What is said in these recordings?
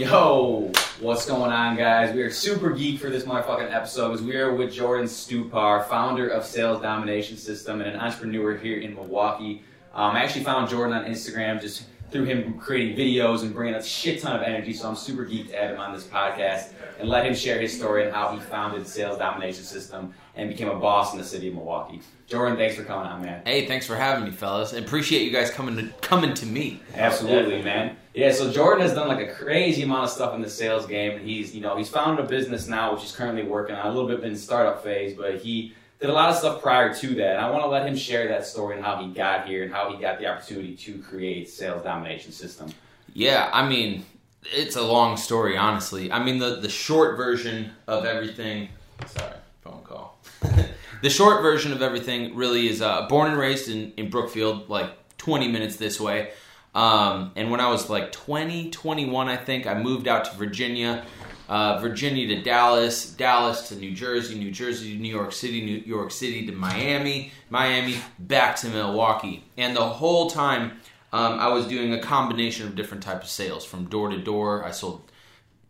Yo, what's going on, guys? We are super geek for this motherfucking episode because we are with Jordan Stupar, founder of Sales Domination System and an entrepreneur here in Milwaukee. Um, I actually found Jordan on Instagram just through him creating videos and bringing a shit ton of energy. So I'm super geeked to have him on this podcast and let him share his story and how he founded Sales Domination System and became a boss in the city of Milwaukee. Jordan, thanks for coming on, man. Hey, thanks for having me, fellas. I appreciate you guys coming to coming to me. Absolutely, man. Yeah, so Jordan has done like a crazy amount of stuff in the sales game, and he's you know he's founded a business now, which he's currently working on a little bit in startup phase, but he did a lot of stuff prior to that. And I want to let him share that story and how he got here and how he got the opportunity to create sales domination system. Yeah, I mean, it's a long story, honestly. I mean, the the short version of everything. Sorry, phone call. the short version of everything really is uh, born and raised in in Brookfield, like 20 minutes this way. Um, and when I was like 20, 21, I think, I moved out to Virginia. Uh, Virginia to Dallas, Dallas to New Jersey, New Jersey to New York City, New York City to Miami, Miami back to Milwaukee. And the whole time, um, I was doing a combination of different types of sales from door to door. I sold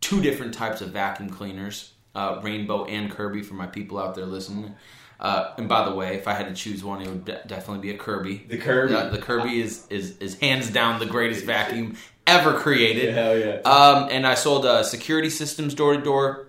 two different types of vacuum cleaners, uh, Rainbow and Kirby, for my people out there listening. Uh, and by the way, if I had to choose one, it would de- definitely be a Kirby. The Kirby. Uh, the Kirby is, is is hands down the greatest vacuum ever created. Hell yeah. Um, and I sold uh, security systems door to door,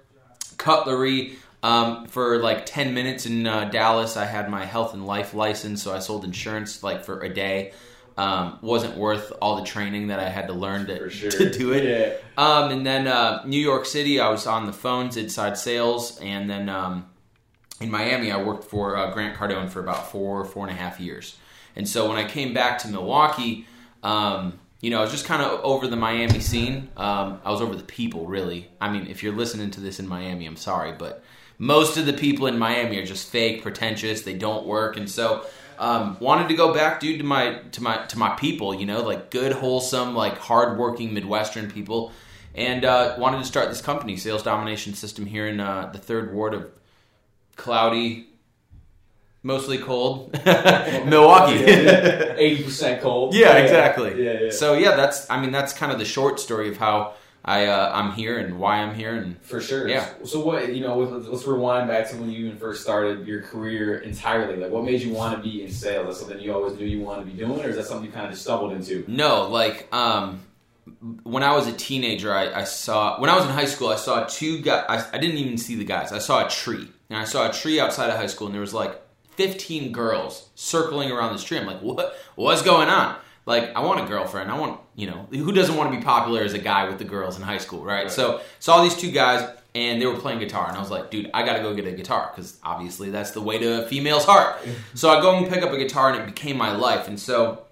cutlery. Um, for like 10 minutes in uh, Dallas, I had my health and life license, so I sold insurance like for a day. Um, wasn't worth all the training that I had to learn to, sure. to do it. Yeah. Um, and then uh, New York City, I was on the phones inside sales, and then um, in Miami, I worked for uh, Grant Cardone for about four, four and a half years. And so when I came back to Milwaukee, um, you know, I was just kind of over the Miami scene. Um, I was over the people, really. I mean, if you're listening to this in Miami, I'm sorry, but most of the people in Miami are just fake, pretentious. They don't work, and so um, wanted to go back, dude, to my to my to my people. You know, like good, wholesome, like hardworking Midwestern people, and uh, wanted to start this company, Sales Domination System, here in uh, the third ward of cloudy, mostly cold Milwaukee. Eighty percent cold. Yeah, exactly. Yeah, yeah. So yeah, that's I mean that's kind of the short story of how I uh, I'm here and why I'm here and For sure. Yeah. So what you know? Let's, let's rewind back to when you even first started your career entirely. Like, what made you want to be in sales? That's something you always knew you wanted to be doing, or is that something you kind of just stumbled into? no like um when I was a teenager I, I saw when I was in high school I saw two guys I, I didn't even see the guys I saw a tree and I saw a tree outside of high school and there was like 15 girls circling around this tree I'm like what what's going on like I want a girlfriend I want you know who doesn't want to be popular as a guy with the girls in high school right, Right. so saw these two guys and they were playing guitar and I was like dude I gotta go get a guitar because obviously that's the way to a female's heart so I go and pick up a guitar and it became my life and so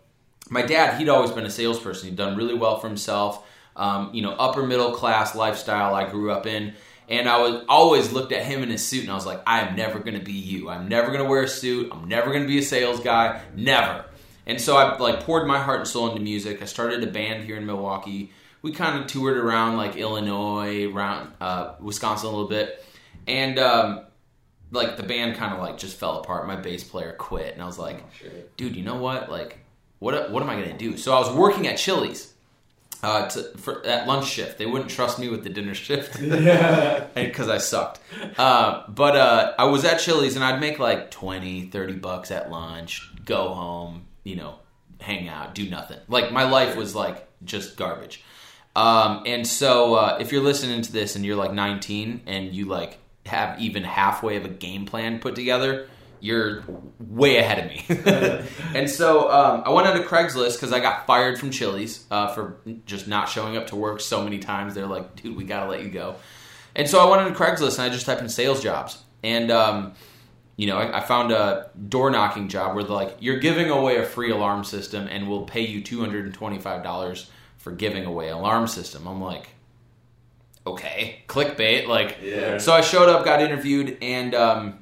my dad, he'd always been a salesperson. He'd done really well for himself. Um, you know, upper middle class lifestyle I grew up in. And I was always looked at him in his suit and I was like, I am never to be you. I'm never to wear a suit. I'm never to be a sales guy. Never. And so I like poured my heart and soul into music. I started a band here in Milwaukee. We kind of toured around like Illinois, around uh, Wisconsin a little bit. And um, like the band kind of like just fell apart. My bass player quit. And I was like, Shit. dude, you know what? Like, what what am I gonna do? So I was working at Chili's uh, to, for at lunch shift. They wouldn't trust me with the dinner shift Yeah. because I sucked. Uh, but uh, I was at Chili's and I'd make like 20, 30 bucks at lunch, go home, you know, hang out, do nothing. Like my life was like just garbage. Um, and so uh, if you're listening to this and you're like 19 and you like have even halfway of a game plan put together, you're way ahead of me. and so um, I went onto Craigslist because I got fired from Chili's uh, for just not showing up to work so many times. They're like, dude, we gotta let you go. And so I went into Craigslist and I just typed in sales jobs. And, um, you know, I, I found a door knocking job where they're like, you're giving away a free alarm system and we'll pay you $225 for giving away alarm system. I'm like, okay, clickbait. Like, Yeah. so I showed up, got interviewed, and um,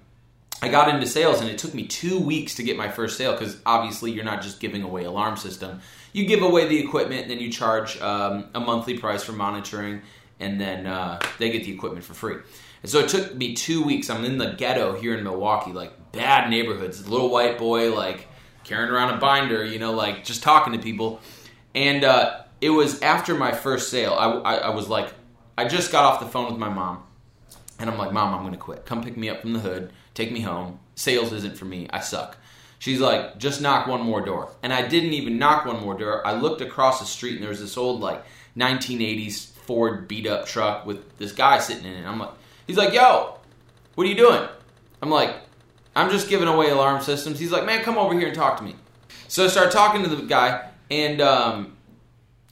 I got into sales, and it took me two weeks to get my first sale because obviously you're not just giving away alarm system. You give away the equipment, and then you charge um, a monthly price for monitoring, and then uh, they get the equipment for free. And so it took me two weeks. I'm in the ghetto here in Milwaukee, like bad neighborhoods. Little white boy, like carrying around a binder, you know, like just talking to people. And uh, it was after my first sale. I, I, I was like, I just got off the phone with my mom, and I'm like, Mom, I'm gonna quit. Come pick me up from the hood, take me home. Sales isn't for me. I suck. She's like, just knock one more door. And I didn't even knock one more door. I looked across the street and there was this old like 1980s Ford beat up truck with this guy sitting in it. I'm like, he's like, yo, what are you doing? I'm like, I'm just giving away alarm systems. He's like, man, come over here and talk to me. So I started talking to the guy and um,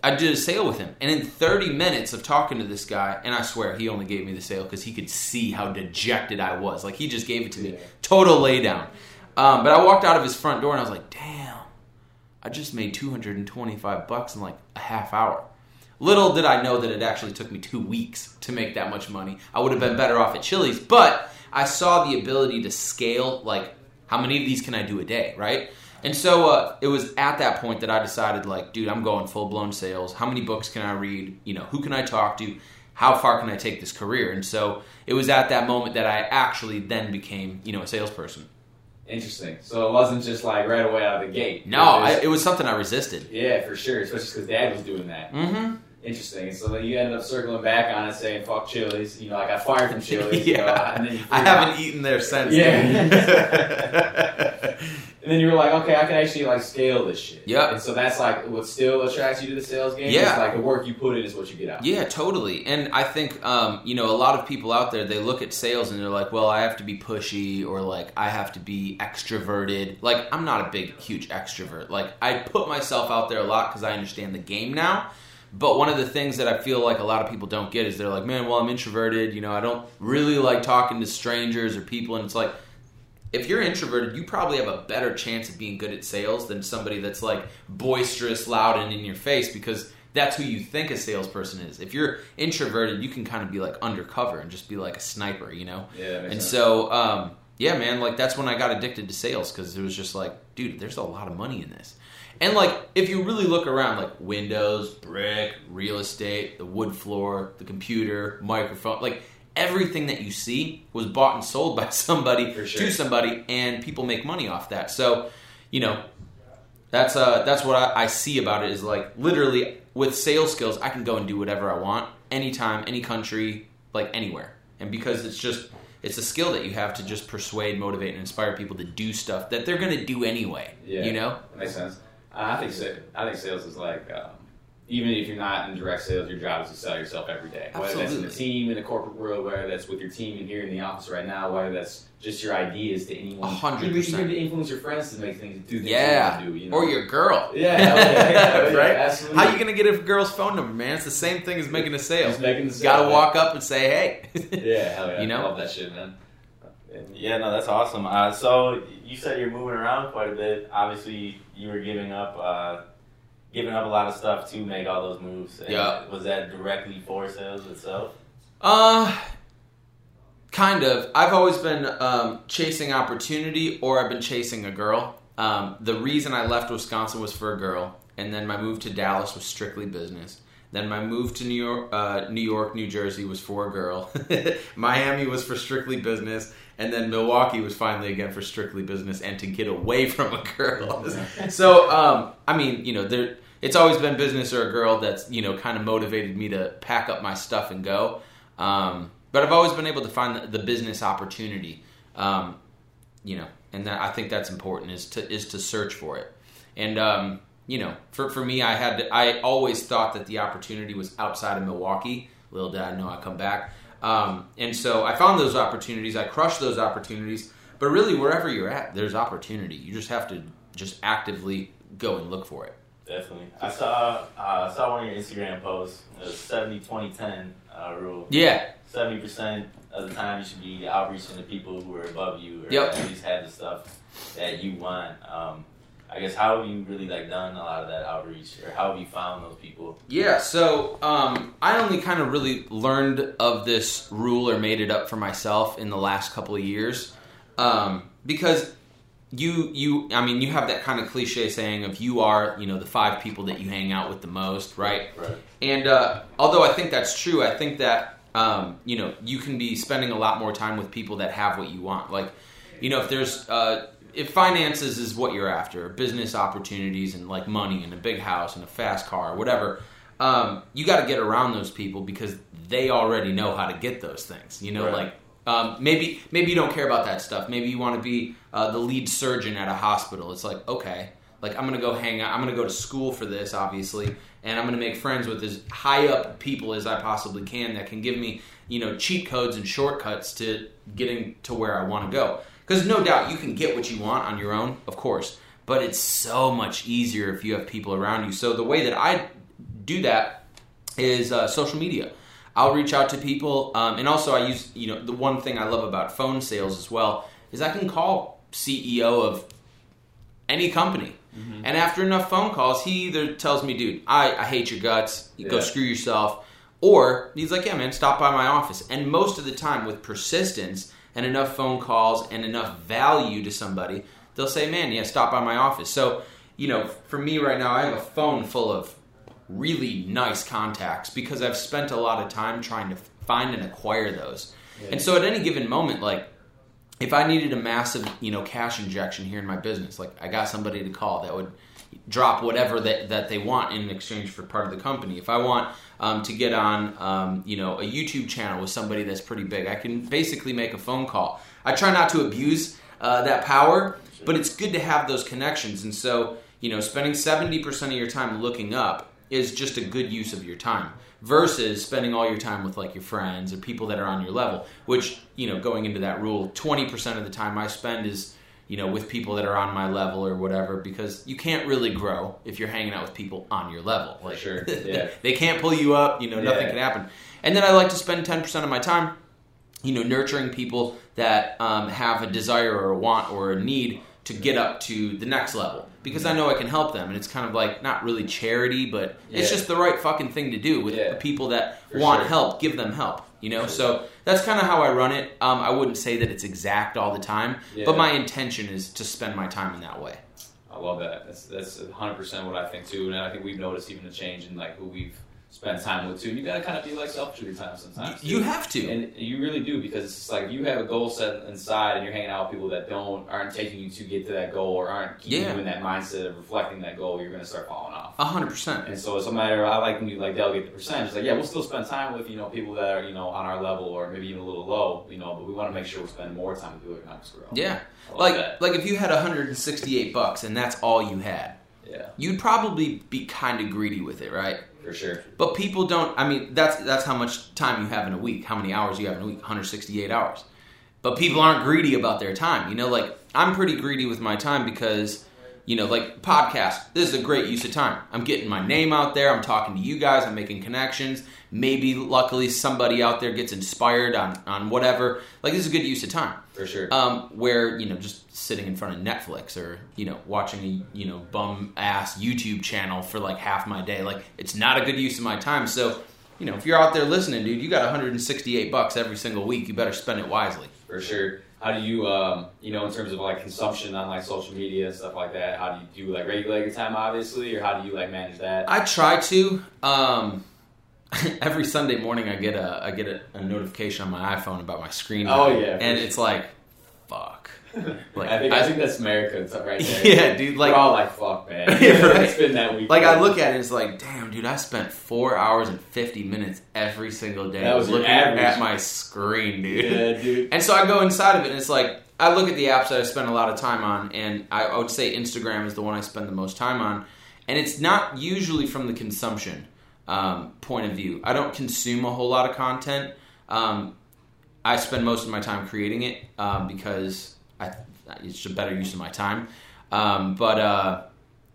I did a sale with him. And in 30 minutes of talking to this guy, and I swear he only gave me the sale because he could see how dejected I was. Like he just gave it to me. Yeah. Total laydown. Um, but I walked out of his front door and I was like, damn, I just made 225 bucks in like a half hour. Little did I know that it actually took me two weeks to make that much money. I would have been better off at Chili's, but I saw the ability to scale, like, how many of these can I do a day, right? And so uh, it was at that point that I decided, like, dude, I'm going full blown sales. How many books can I read? You know, who can I talk to? How far can I take this career? And so it was at that moment that I actually then became, you know, a salesperson. Interesting. So it wasn't just like right away out of the gate. No, It I, was- it was something I resisted. yeah, for sure. Especially because Dad was doing that. Mm-hmm. Interesting. So then you ended up circling back on it, saying "fuck Chili's." You know, I got fired from Chili's. you know, yeah, and then you I haven't eaten there since. Yeah. And then you were like, okay, I can actually like scale this shit. Yeah. And so that's like what still attracts you to the sales game. Yeah. It's like the work you put in is what you get out. Yeah, totally. And I think, um, you know, a lot of people out there, they look at sales and they're like, well, I have to be pushy or like I have to be extroverted. Like, I'm not a big, huge extrovert. Like, I put myself out there a lot because I understand the game now. But one of the things that I feel like a lot of people don't get is they're like, man, well, I'm introverted. You know, I don't really like talking to strangers or people. And it's like, if you're introverted, you probably have a better chance of being good at sales than somebody that's like boisterous, loud, and in your face because that's who you think a salesperson is. If you're introverted, you can kind of be like undercover and just be like a sniper, you know? Yeah. And sense. so, um, yeah, man, like that's when I got addicted to sales because it was just like, dude, there's a lot of money in this. And like, if you really look around, like windows, brick, real estate, the wood floor, the computer, microphone, like everything that you see was bought and sold by somebody sure. to somebody, and people make money off that. So, you know, that's uh that's what I, I see about it is like literally with sales skills, I can go and do whatever I want anytime, any country, like anywhere. And because it's just it's a skill that you have to just persuade, motivate, and inspire people to do stuff that they're going to do anyway. Yeah. You know? That makes sense. I think sa- I think sales is like um, even if you're not in direct sales, your job is to sell yourself every day. Whether that's in the Absolutely. team in the corporate world, whether that's with your team in here in the office right now, whether that's just your ideas to anyone, A hundred even, percent. even to influence your friends to make things do things Yeah. you want to do. You know? Or your girl. yeah, hell yeah, hell yeah, right? absolutely. How you going to get a girl's phone number, man? It's the same thing as making a sale. Just making the You got to walk up and say, "Hey." Yeah, hell yeah. You know? I love that shit, man. Yeah, no, that's awesome. Uh, so you said you're moving around quite a bit. Obviously, you were giving up, uh, giving up a lot of stuff to make all those moves. And Yeah. Was that directly for sales itself? Uh, kind of. I've always been um, chasing opportunity, or I've been chasing a girl. Um, the reason I left Wisconsin was for a girl, and then my move to Dallas was strictly business. Then my move to New York, uh, New York, New Jersey was for a girl. Miami was for strictly business, and then Milwaukee was finally again for strictly business and to get away from a girl. so, um, I mean, you know, there. It's always been business or a girl that's you know kind of motivated me to pack up my stuff and go. Um, but I've always been able to find the, the business opportunity, um, you know, and that, I think that's important is to is to search for it. And um, you know, for for me, I had to, I always thought that the opportunity was outside of Milwaukee. Little did I know I come back. Um, and so I found those opportunities. I crushed those opportunities. But really, wherever you're at, there's opportunity. You just have to just actively go and look for it. Definitely. I saw uh, I saw one of your Instagram posts. It was 70 20 10 uh, rule. Yeah, 70% of the time you should be outreaching to people who are above you or Yep. at least have the stuff that you want. Um, I guess how have you really like done a lot of that outreach or how have you found those people? Yeah, so um, I only kind of really learned of this rule or made it up for myself in the last couple of years um, because you you I mean you have that kind of cliche saying of you are you know the five people that you hang out with the most, right? Right. And uh, although I think that's true, I think that um, you know you can be spending a lot more time with people that have what you want. Like, you know, if there's uh, if finances is what you're after, business opportunities and like money and a big house and a fast car, whatever. um, you got to get around those people because they already know how to get those things. You know, Right. like um, maybe maybe you don't care about that stuff. Maybe you want to be uh, the lead surgeon at a hospital. It's like okay, like I'm gonna go hang out. I'm gonna go to school for this, obviously, and I'm gonna make friends with as high up people as I possibly can that can give me you know cheat codes and shortcuts to getting to where I want to go. Because no doubt you can get what you want on your own, of course, but it's so much easier if you have people around you. So the way that I do that is uh, social media. I'll reach out to people, um, and also I use you know the one thing I love about phone sales as well is I can call CEO of any company, and after enough phone calls, he either tells me, "Dude, I, I hate your guts. You Go screw yourself," or he's like, "Yeah, man, stop by my office." And most of the time, with persistence and enough phone calls and enough value to somebody, they'll say, "Man, yeah, stop by my office." So you know, for me right now, I have a phone full of really nice contacts because I've spent a lot of time trying to find and acquire those. And so at any given moment, like if I needed a massive, you know, cash injection here in my business, like I got somebody to call that would drop whatever that, that they want in exchange for part of the company. If I want um, to get on, um, you know, a YouTube channel with somebody that's pretty big, I can basically make a phone call. I try not to abuse uh, that power, but it's good to have those connections. And so, you know, spending 70% of your time looking up is just a good use of your time versus spending all your time with like your friends or people that are on your level which you know going into that rule 20% of the time i spend is you know with people that are on my level or whatever because you can't really grow if you're hanging out with people on your level like sure, yeah. they can't pull you up you know nothing Yeah. can happen and then i like to spend 10% of my time you know nurturing people that um, have a desire or a want or a need to get up to the next level because I know I can help them and it's kind of like not really charity but it's just the right fucking thing to do with Yeah. the people that For want sure. help give them help you know so that's kind of how I run it um, I wouldn't say that it's exact all the time Yeah. but my intention is to spend my time in that way I love that. That's that's 100 percent what I think too, and I think we've noticed even a change in like who we've spent time with too. And you gotta kind of be like selfish with your time sometimes. you have to And you really do because it's like if you have a goal set inside and you're hanging out with people that don't aren't taking you to get to that goal or aren't keeping Yeah. you in that mindset of reflecting that goal, you're gonna start falling off. a hundred percent And so it's a matter. I like when you like delegate the percentage. It's Like, yeah, we'll still spend time with you know people that are you know on our level or maybe even a little low, you know. But we want to make sure we spend more time with people that can help us grow. yeah like that. like if you had 168 bucks and that's all you had yeah, you'd probably be kind of greedy with it right for sure. But people don't. I mean, that's that's how much time you have in a week. How many hours you have in a week? 168 hours. But people aren't greedy about their time. You know, like I'm pretty greedy with my time because, you know, like podcast. This is a great use of time. I'm getting my name out there. I'm talking to you guys. I'm making connections. Maybe, luckily, somebody out there gets inspired on on whatever. Like this is a good use of time. For sure. Um, where you know just sitting in front of Netflix or you know watching a you know bum ass YouTube channel for like half my day, like it's not a good use of my time. So, you know, if you're out there listening, dude, you got 168 bucks every single week. You better spend it wisely. For sure. How do you, um, you know, in terms of like consumption on like social media and stuff like that? How do you do like regulate your time, obviously, or how do you like manage that? I try to. Um, every Sunday morning, I get a I get a, a notification on my iPhone about my screen. Oh, yeah, and sure. it's like, fuck. Like, I think I- I, think that's America right there. Yeah, dude, like- we're all like, fuck, man. Right. it's been that week. Like I look at it, it's like, damn, dude, I spent four hours and fifty minutes every single day That was looking average. at my screen, dude. yeah, dude. And so I go inside of it, and it's like I look at the apps that I spend a lot of time on, and I, I would say Instagram is the one I spend the most time on, and it's not usually from the consumption um, point of view. I don't consume a whole lot of content. Um, I spend most of my time creating it um, because I, it's a better use of my time. Um, but uh,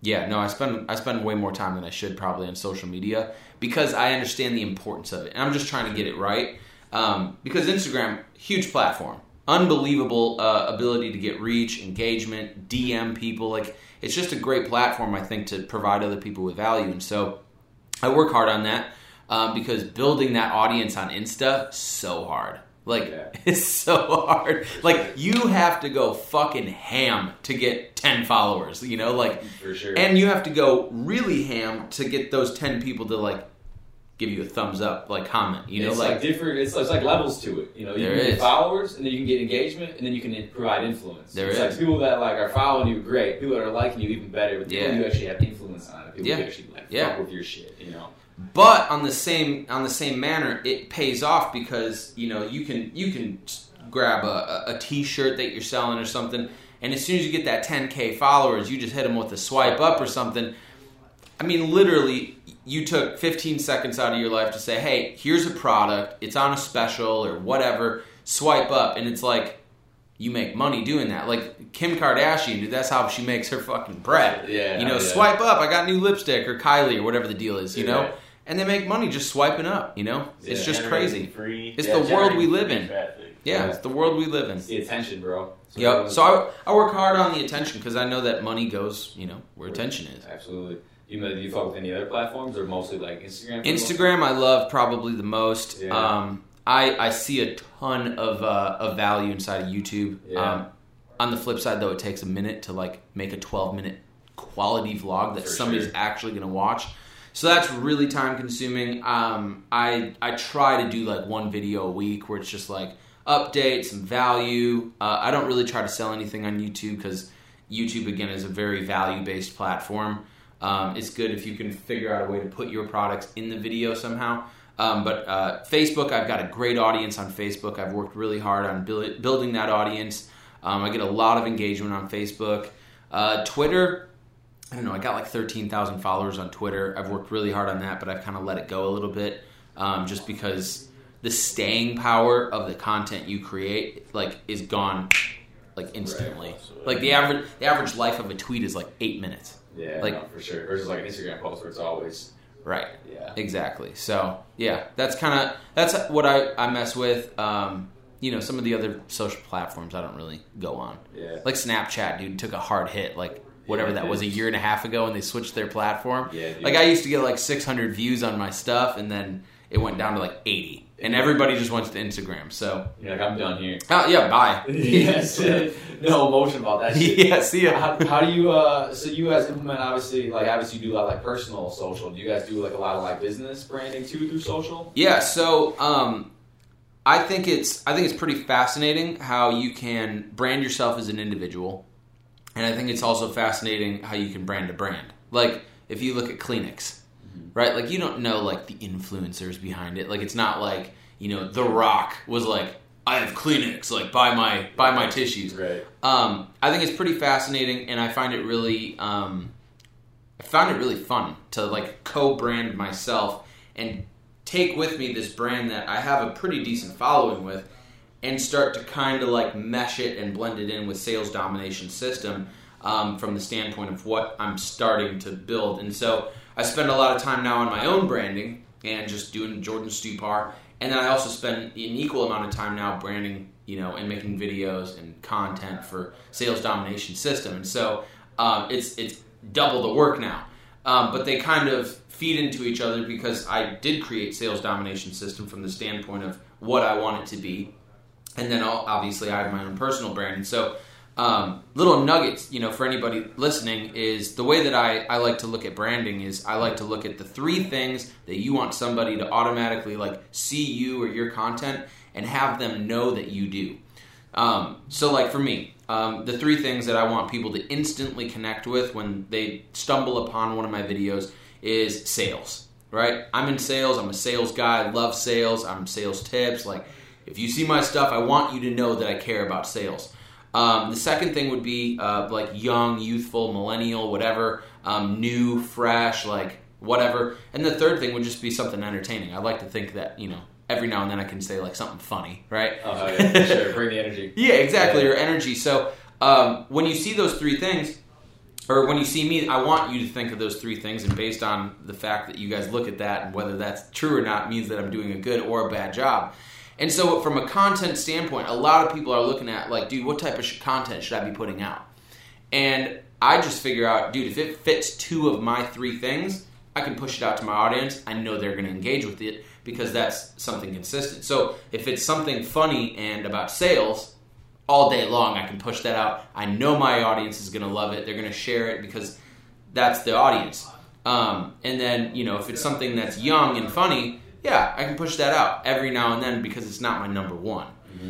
yeah, no, I spend I spend way more time than I should probably on social media because I understand the importance of it, and I'm just trying to get it right. Um, because Instagram, huge platform, unbelievable uh, ability to get reach, engagement, DM people. Like it's just a great platform, I think, to provide other people with value. And so I work hard on that um, because building that audience on Insta so hard. Like Yeah. it's so hard. Like you have to go fucking ham to get ten followers. You know, like For sure. and you have to go really ham to get those 10 people to like give you a thumbs up like comment you know it's like, like, different. It's, it's like levels to it. You know, you There can get is. followers, and then you can get engagement, and then you can provide influence. There it's is. like people that like are following you, great. People that are liking you, even better. But people Yeah. you actually have influence on it. People Yeah. actually like Yeah. fuck with your shit. You know. But on the same on the same manner, it pays off because you know you can you can grab a, a, T-shirt that you're selling or something, and as soon as you get that 10k followers, you just hit them with a swipe up or something. I mean, literally, you took 15 seconds out of your life to say, "Hey, here's a product. It's on a special or whatever." Swipe up, and it's like you make money doing that. Like Kim Kardashian, dude, that's how she makes her fucking bread. Yeah, you know, yeah. swipe up. I got new lipstick or Kylie or whatever the deal is. You know, Right. And they make money just swiping up. You know, it's just crazy. Free. It's yeah, the world we live in. traffic. Yeah, it's the world we live in. It's the attention, bro. So Yep. So I, I work hard on the attention because I know that money goes, you know, where attention is. absolutely. You know, do you fuck with any other platforms or mostly like Instagram? Instagram, I love probably the most. Yeah. Um, I I see a ton of uh, of value inside of YouTube. Yeah. Um, on the flip side, though, it takes a minute to like make a 12 minute quality vlog that For somebody's sure. actually going to watch. So that's really time consuming. Um, I I try to do like one video a week where it's just like update, some value. Uh, I don't really try to sell anything on YouTube because YouTube again is a very value based platform. Um, it's good if you can figure out a way to put your products in the video somehow. Um, but uh, Facebook, I've got a great audience on Facebook. I've worked really hard on build, building that audience. Um, I get a lot of engagement on Facebook. Uh, Twitter, I don't know, I got like 13,000 followers on Twitter. I've worked really hard on that, but I've kind of let it go a little bit um, just because the staying power of the content you create like is gone like instantly. Right. Like the average the average life of a tweet is like 8 minutes. Yeah, Like- no, for sure. Versus like an Instagram post where it's always Right. yeah. Exactly. So, yeah, that's kind of that's what I I mess with um you know, some of the other social platforms I don't really go on. Yeah. Like Snapchat, dude, took a hard hit like whatever Yeah, that was a year and a half ago and they switched their platform. Yeah, dude. Like I used to get like 600 views on my stuff and then it went down to like 80. And everybody just went to Instagram. So, You're like, I'm done here. oh, yeah, bye. yes. no emotion about that shit. yeah, see ya. How, how do you uh so you guys implement obviously like obviously you do a lot like personal social. Do you guys do like a lot of like business branding too through social? Yeah, so um, I think it's I think it's pretty fascinating how you can brand yourself as an individual, and I think it's also fascinating how you can brand a brand. Like if you look at Kleenex, right? Like you don't know like the influencers behind it. Like it's not like you know The Rock was like I have Kleenex, like buy my buy my tissues. Right. Um, I think it's pretty fascinating, and I find it really, um, I found it really fun to like co-brand myself and take with me this brand that I have a pretty decent following with, and start to kind of like mesh it and blend it in with sales domination system um, from the standpoint of what I'm starting to build. And so I spend a lot of time now on my own branding and just doing Jordan Stupar, and then I also spend an equal amount of time now branding, you know, and making videos and content for sales domination system. And so um, it's it's double the work now. Um, but they kind of feed into each other because I did create sales domination system from the standpoint of what I want it to be, and then obviously I have my own personal brand. And so, um, little nuggets, you know, for anybody listening, is the way that I, I like to look at branding is I like to look at the three things that you want somebody to automatically like see you or your content and have them know that you do. Um, so, like for me, um, the three things that I want people to instantly connect with when they stumble upon one of my videos is sales. Right? I'm in sales. I'm a sales guy. I love sales. I'm sales tips. Like, if you see my stuff, I want you to know that I care about sales. Um, the second thing would be uh, like young, youthful, millennial, whatever, um, new, fresh, like whatever. And the third thing would just be something entertaining. I like to think that you know every now and then I can say like something funny, right? Oh yeah, sure. Bring the energy. Yeah, exactly. Yeah. Your energy. So um, when you see those three things, or when you see me, I want you to think of those three things, and based on the fact that you guys look at that and whether that's true or not means that I'm doing a good or a bad job. And so, from a content standpoint, a lot of people are looking at like, dude, what type of sh- content should I be putting out? And I just figure out, dude, if it fits two of my three things, I can push it out to my audience. I know they're going to engage with it because that's something consistent. So if it's something funny and about sales, all day long, I can push that out. I know my audience is going to love it. They're going to share it because that's the audience. Um, and then, you know, if it's something that's young and funny, yeah, I can push that out every now and then because it's not my number one.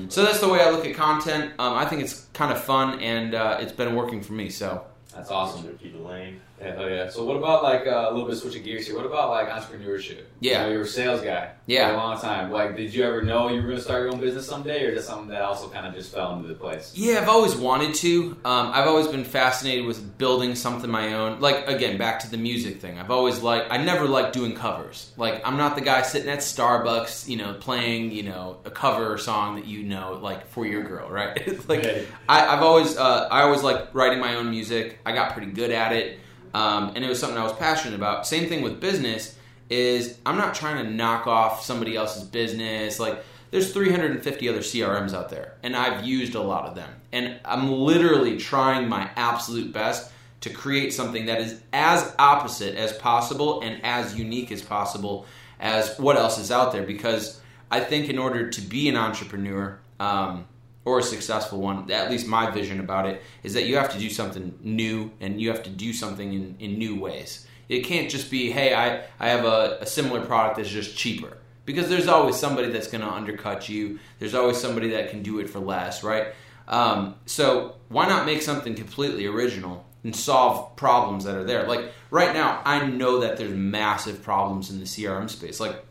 So that's the way I look at content. Um, I think it's kind of fun and uh, it's been working for me. So That's awesome. Keep it lane. Yeah, hell yeah. So what about like uh, a little bit switching gears here? What about like entrepreneurship? Yeah. you know, you're a sales guy. Yeah. for a long time. Like, did you ever know you were going to start your own business someday, or just something that also kind of just fell into the place? Yeah, I've always wanted to. Um, I've always been fascinated with building something my own. Like again, back to the music thing. I've always liked. I never liked doing covers. Like I'm not the guy sitting at Starbucks, you know, playing you know a cover song that you know, like for your girl, right? like Right. I, I've always, uh, I always like writing my own music. I got pretty good at it, um, and it was something I was passionate about. Same thing with business. Is I'm not trying to knock off somebody else's business. Like there's 350 other CRMs out there, and I've used a lot of them. And I'm literally trying my absolute best to create something that is as opposite as possible and as unique as possible as what else is out there. Because I think in order to be an entrepreneur um, or a successful one, at least my vision about it is that you have to do something new and you have to do something in, in new ways. It can't just be, hey, I, I have a, a similar product that's just cheaper. Because there's always somebody that's going to undercut you. There's always somebody that can do it for less, right? Um, so why not make something completely original and solve problems that are there? Like right now, I know that there's massive problems in the CRM space. Like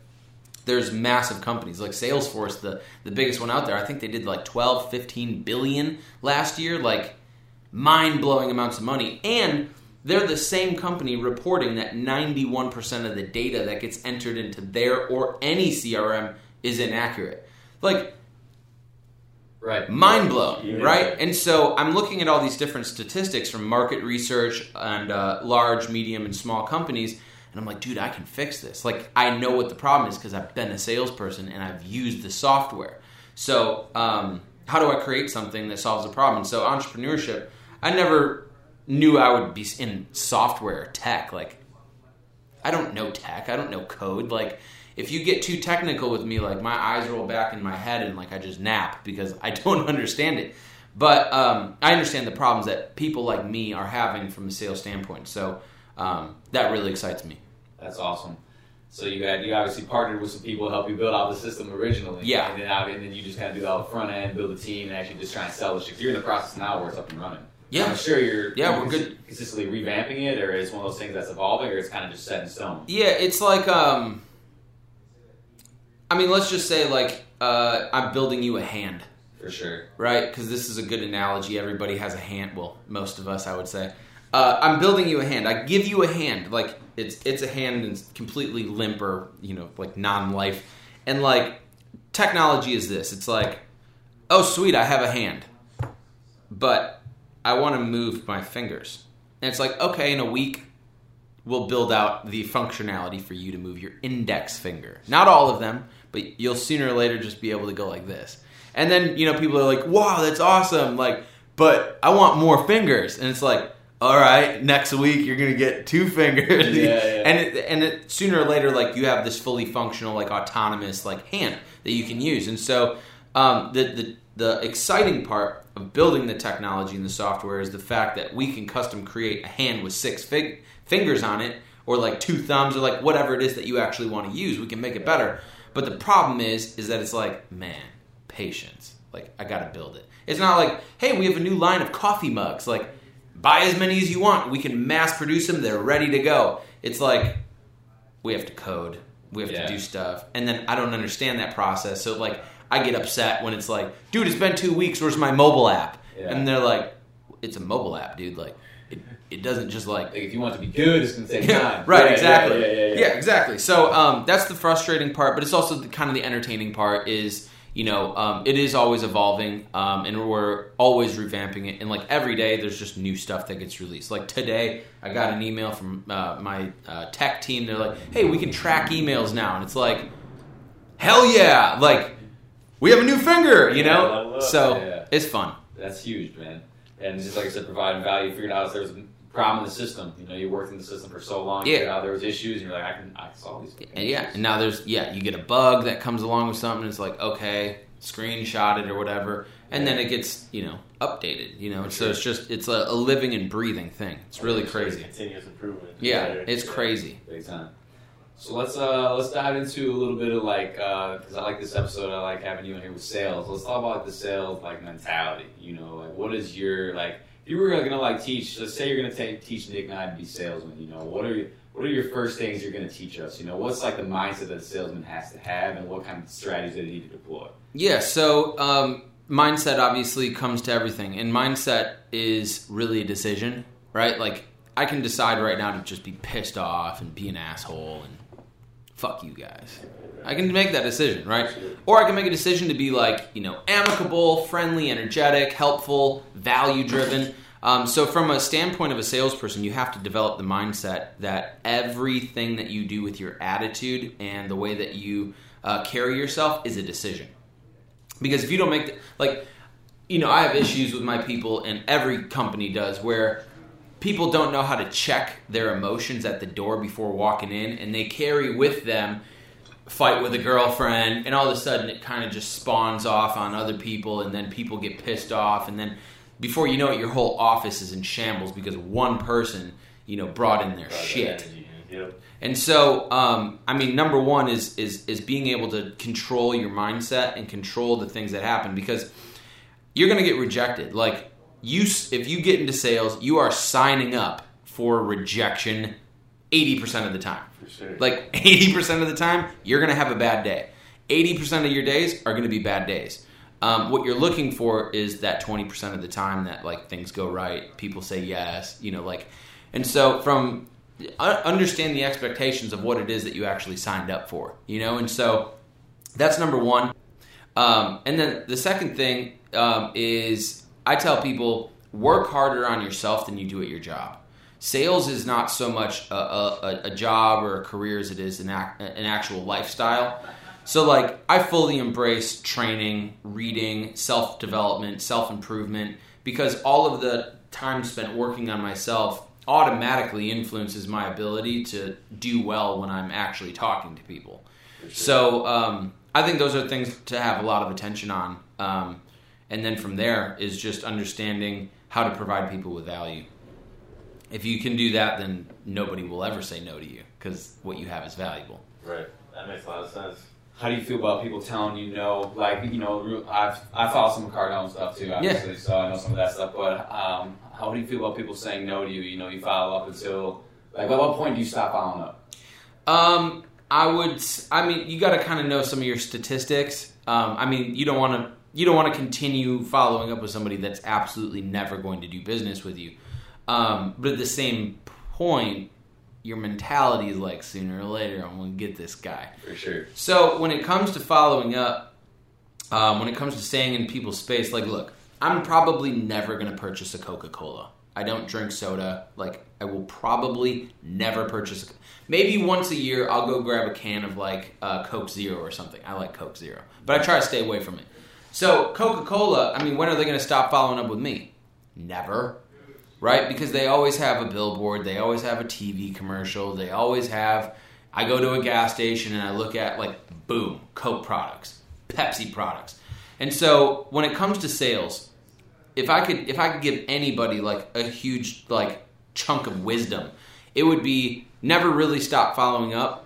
there's massive companies like Salesforce, the, the biggest one out there. I think they did like 12, 15 billion last year, like mind blowing amounts of money. And they're the same company reporting that 91% of the data that gets entered into their or any CRM is inaccurate. Like, Right. mind blown, Yeah. right? And so I'm looking at all these different statistics from market research and uh, large, medium, and small companies, and I'm like, dude, I can fix this. Like, I know what the problem is because I've been a salesperson and I've used the software. So, um, how do I create something that solves a problem? So, entrepreneurship, I never knew I would be in software tech. Like, I don't know tech. I don't know code. Like, if you get too technical with me, like my eyes roll back in my head and like I just nap because I don't understand it. But um, I understand the problems that people like me are having from a sales standpoint. So um, that really excites me. That's awesome. So you had you obviously partnered with some people to help you build out the system originally. Yeah. And then out, and then you just kind of do all the front end, build a team, and actually just try and sell the shit. You're in the process now where it's up and running. Yeah. I'm sure you're. Yeah, you're we're good. Consistently revamping it, or it's one of those things that's evolving, or it's kind of just set in stone. Yeah, it's like um, I mean, let's just say like uh, I'm building you a hand. For sure. right? Because this is a good analogy. Everybody has a hand. Well, most of us, I would say. Uh, I'm building you a hand. I give you a hand. Like it's it's a hand and completely limp or you know like non-life. And like technology is this. It's like, oh sweet, I have a hand, but I want to move my fingers. And it's like okay, in a week. We'll build out the functionality for you to move your index finger. Not all of them, but you'll sooner or later just be able to go like this. And then, you know, people are like, wow, that's awesome. Like, but I want more fingers. And it's like, all right, next week you're to get two fingers. Yeah, yeah. and it, and it, sooner or later, like, you have this fully functional, like, autonomous, like, hand that you can use. And so um, the, the, the exciting part of building the technology and the software is the fact that we can custom create a hand with six fig- fingers on it or like two thumbs or like whatever it is that you actually want to use we can make it better but the problem is is that it's like man patience like i gotta build it it's not like hey we have a new line of coffee mugs like buy as many as you want we can mass produce them they're ready to go it's like we have to code we have Yeah. to do stuff and then i don't understand that process so like i get upset when it's like dude it's been two weeks where's my mobile app Yeah. and they're like it's a mobile app dude like it, it doesn't just like Like if you want it to be good, it's gonna take yeah, time. right, Yeah, exactly. Yeah, yeah, yeah, exactly. So um, that's the frustrating part, but it's also the, kind of the entertaining part. Is you know, um, it is always evolving, um, and we're always revamping it. And like every day, there's just new stuff that gets released. Like today, I got an email from uh, my uh, tech team. They're like, "Hey, we can track emails now," and it's like, "Hell yeah!" Like we have a new finger, you know. up. So Yeah. it's fun. That's huge, man. And just like I said, providing value. Figured out if there was a problem in the system. You know, you worked in the system for so long. Yeah. figured out there was issues, and you're like, I can, I can solve these. And yeah, and now there's yeah, you get a bug that comes along with something. It's like okay, screenshot it or whatever, and then it gets you know updated. You know, so it's just it's a, a living and breathing thing. It's really crazy. Continuous improvement. Yeah, Better. it's crazy. Big time. So let's uh let's dive into a little bit of like because I like this episode. I like having you in here with sales. Let's talk about the sales like mentality. You know, like what is your like you were gonna like teach, let's say you're gonna take, teach Nick and I to be salesmen. You know, what are you, what are your first things you're gonna teach us? You know, what's like the mindset that a salesman has to have, and what kind of strategies they need to deploy? Yeah, so um, mindset obviously comes to everything, and mindset is really a decision, right? Like I can decide right now to just be pissed off and be an asshole and fuck you guys. I can make that decision, right? Or I can make a decision to be like, you know, amicable, friendly, energetic, helpful, value driven. Um, so, from a standpoint of a salesperson, you have to develop the mindset that everything that you do with your attitude and the way that you uh, carry yourself is a decision. Because if you don't make the, like, you know, I have issues with my people, and every company does, where people don't know how to check their emotions at the door before walking in, and they carry with them fight with a girlfriend, and all of a sudden it kind of just spawns off on other people, and then people get pissed off, and then before you know it, your whole office is in shambles because one person, you know, brought in their Brought shit. Yep. And so, um, I mean, number one is is is being able to control your mindset and control the things that happen because you're going to get rejected. Like you, if you get into sales, you are signing up for rejection eighty percent of the time. Sure. Like eighty percent of the time, you're going to have a bad day. Eighty percent of your days are going to be bad days. Um, what you're looking for is that twenty percent of the time that like things go right, people say yes, you know, like, and so from uh, understand the expectations of what it is that you actually signed up for, you know, and so that's number one. Um, and then the second thing um, is I tell people work harder on yourself than you do at your job. Sales is not so much a, a, a job or a career as it is an, ac- an actual lifestyle. So, like, I fully embrace training, reading, self development, self improvement, because all of the time spent working on myself automatically influences my ability to do well when I'm actually talking to people. So um, I think those are things to have a lot of attention on. Um, and then from there is just understanding how to provide people with value. If you can do that, then nobody will ever say no to you because what you have is valuable. Right. That makes a lot of sense. How do you feel about people telling you no? Like, you know, I've I follow some Cardone stuff too, obviously, so I know some of that stuff. But um, how do you feel about people saying no to you? You know, you follow up until like, at what point do you stop following up? Um, I would. I mean, you got to kind of know some of your statistics. Um, I mean, you don't want to. You don't want to continue following up with somebody that's absolutely never going to do business with you. Um, but at the same point, your mentality is like sooner or later, I'm going to get this guy. For sure. So when it comes to following up, um, when it comes to staying in people's space, like, look, I'm probably never going to purchase a Coca Cola. I don't drink soda. Like, I will probably never purchase. A, maybe once a year, I'll go grab a can of like uh, Coke Zero or something. I like Coke Zero, but I try to stay away from it. So Coca Cola, I mean, when are they going to stop following up with me? Never right? Because they always have a billboard, they always have a TV commercial, they always have. I go to a gas station and I look at like, boom, Coke products, Pepsi products, and so when it comes to sales, if I could, if I could give anybody like a huge like chunk of wisdom, it would be never really stop following up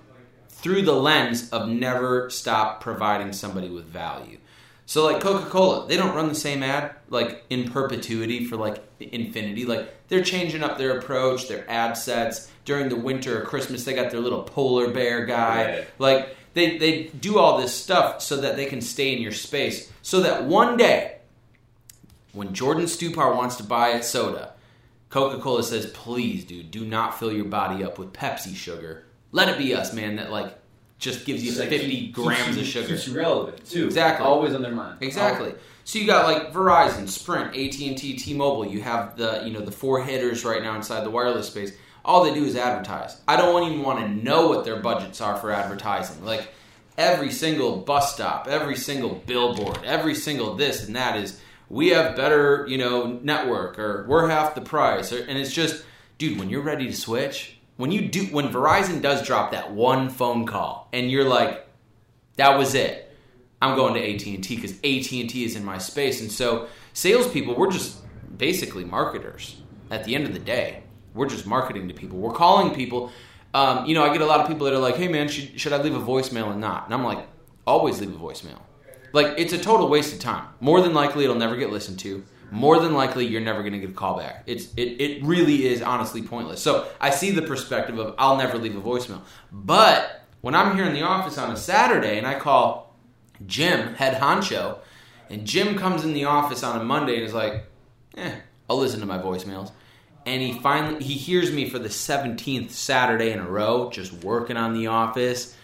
through the lens of never stop providing somebody with value. So like Coca-Cola, they don't run the same ad like in perpetuity for like infinity. Like they're changing up their approach, their ad sets during the winter or Christmas. They got their little polar bear guy. Right. Like they they do all this stuff so that they can stay in your space. So that one day, when Jordan Stupar wants to buy a soda, Coca-Cola says, "Please, dude, do not fill your body up with Pepsi sugar. Let it be us, man. That like just gives you like fifty keep- grams keeps of sugar." You relevant too. Exactly. Always on their mind. Exactly. So you got like Verizon, Sprint, AT and T, T-Mobile. You have the you know the four hitters right now inside the wireless space. All they do is advertise. I don't even want to know what their budgets are for advertising. Like every single bus stop, every single billboard, every single this and that is we have better you know network or we're half the price. Or, and it's just, dude, when you're ready to switch, when you do, when Verizon does drop that one phone call, and you're like, that was it. I'm going to AT and T because AT and T is in my space, and so salespeople, we're just basically marketers. At the end of the day, we're just marketing to people. We're calling people. Um, you know, I get a lot of people that are like, "Hey, man, should, should I leave a voicemail or not?" And I'm like, "Always leave a voicemail." Like it's a total waste of time. More than likely, it'll never get listened to. More than likely you're never going to get a call back. It's it, it really is honestly pointless. So I see the perspective of I'll never leave a voicemail. But when I'm here in the office on a Saturday and I call Jim, head honcho, and Jim comes in the office on a Monday and is like, eh, I'll listen to my voicemails. And he finally he hears me for the 17th Saturday in a row, just working on the office.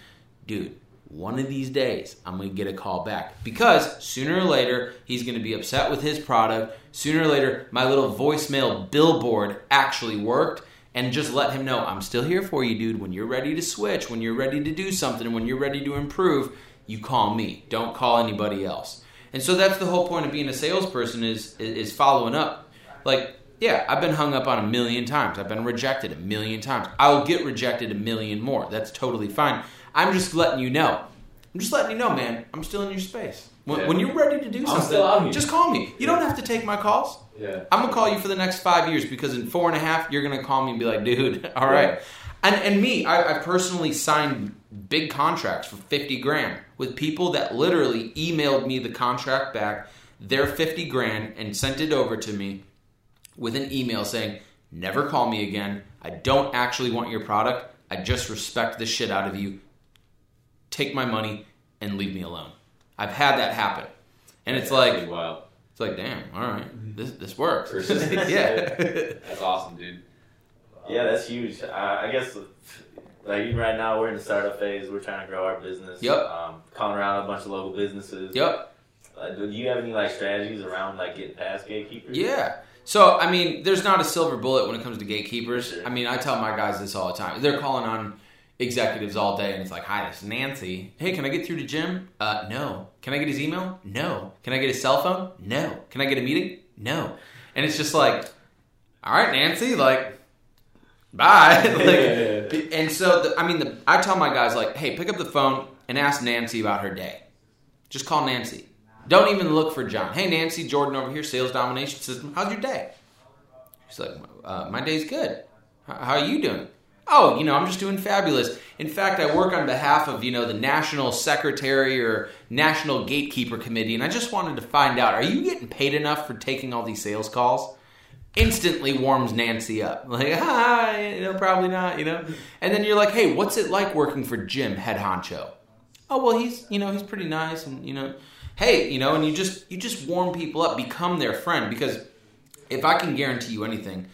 Dude, one of these days I'm going to get a call back because sooner or later he's going to be upset with his product. Sooner or later, my little voicemail billboard actually worked. And just let him know I'm still here for you, dude. When you're ready to switch, when you're ready to do something, when you're ready to improve, you call me. Don't call anybody else. And so that's the whole point of being a salesperson is is following up. Like, yeah, I've been hung up on a million times. I've been rejected a million times. I will get rejected a million more. That's totally fine. I'm just letting you know. I'm just letting you know, man. I'm still in your space. When, Yeah. when you're ready to do something, just call me. You don't have to take my calls. Yeah. I'm gonna call you for the next five years because in four and a half, you're gonna call me and be like, dude, all right. And and me, I, I personally signed big contracts for fifty grand with people that literally emailed me the contract back, their fifty grand, and sent it over to me with an email saying, never call me again. I don't actually want your product. I just respect the shit out of you. Take my money and leave me alone. I've had that happen. And it's like Pretty wild. it's like, damn, all right, this this works. Persistence. yeah. That's awesome, dude. Yeah, that's huge. Uh, I guess, like even right now, we're in the startup phase. We're trying to grow our business. Yep. Um, calling around a bunch of local businesses. yep. Uh, do you have any like strategies around like getting past gatekeepers? Yeah. So I mean, there's not a silver bullet when it comes to gatekeepers. Sure. I mean, I tell my guys this all the time. They're calling on executives all day, and it's like, "Hi, this is Nancy. Hey, can I get through to Jim? Uh, no. Can I get his email? No. Can I get his cell phone? No. Can I get a meeting? No. And it's just like, all right, Nancy, like, bye. like, and so, the, I mean, the, I tell my guys like, hey, pick up the phone and ask Nancy about her day. Just call Nancy. Don't even look for John. Hey, Nancy, Jordan over here, sales domination system. How's your day? She's like, uh, my day's good. How, how are you doing? Oh, you know, I'm just doing fabulous. In fact, I work on behalf of, you know, the national secretary or national gatekeeper committee, and I just wanted to find out, are you getting paid enough for taking all these sales calls? Instantly warms Nancy up. Like, hi, you know, probably not, you know. And then you're like, hey, what's it like working for Jim, head honcho? oh well he's you know he's pretty nice and you know hey you know and you just you just warm people up become their friend because if i can guarantee you anything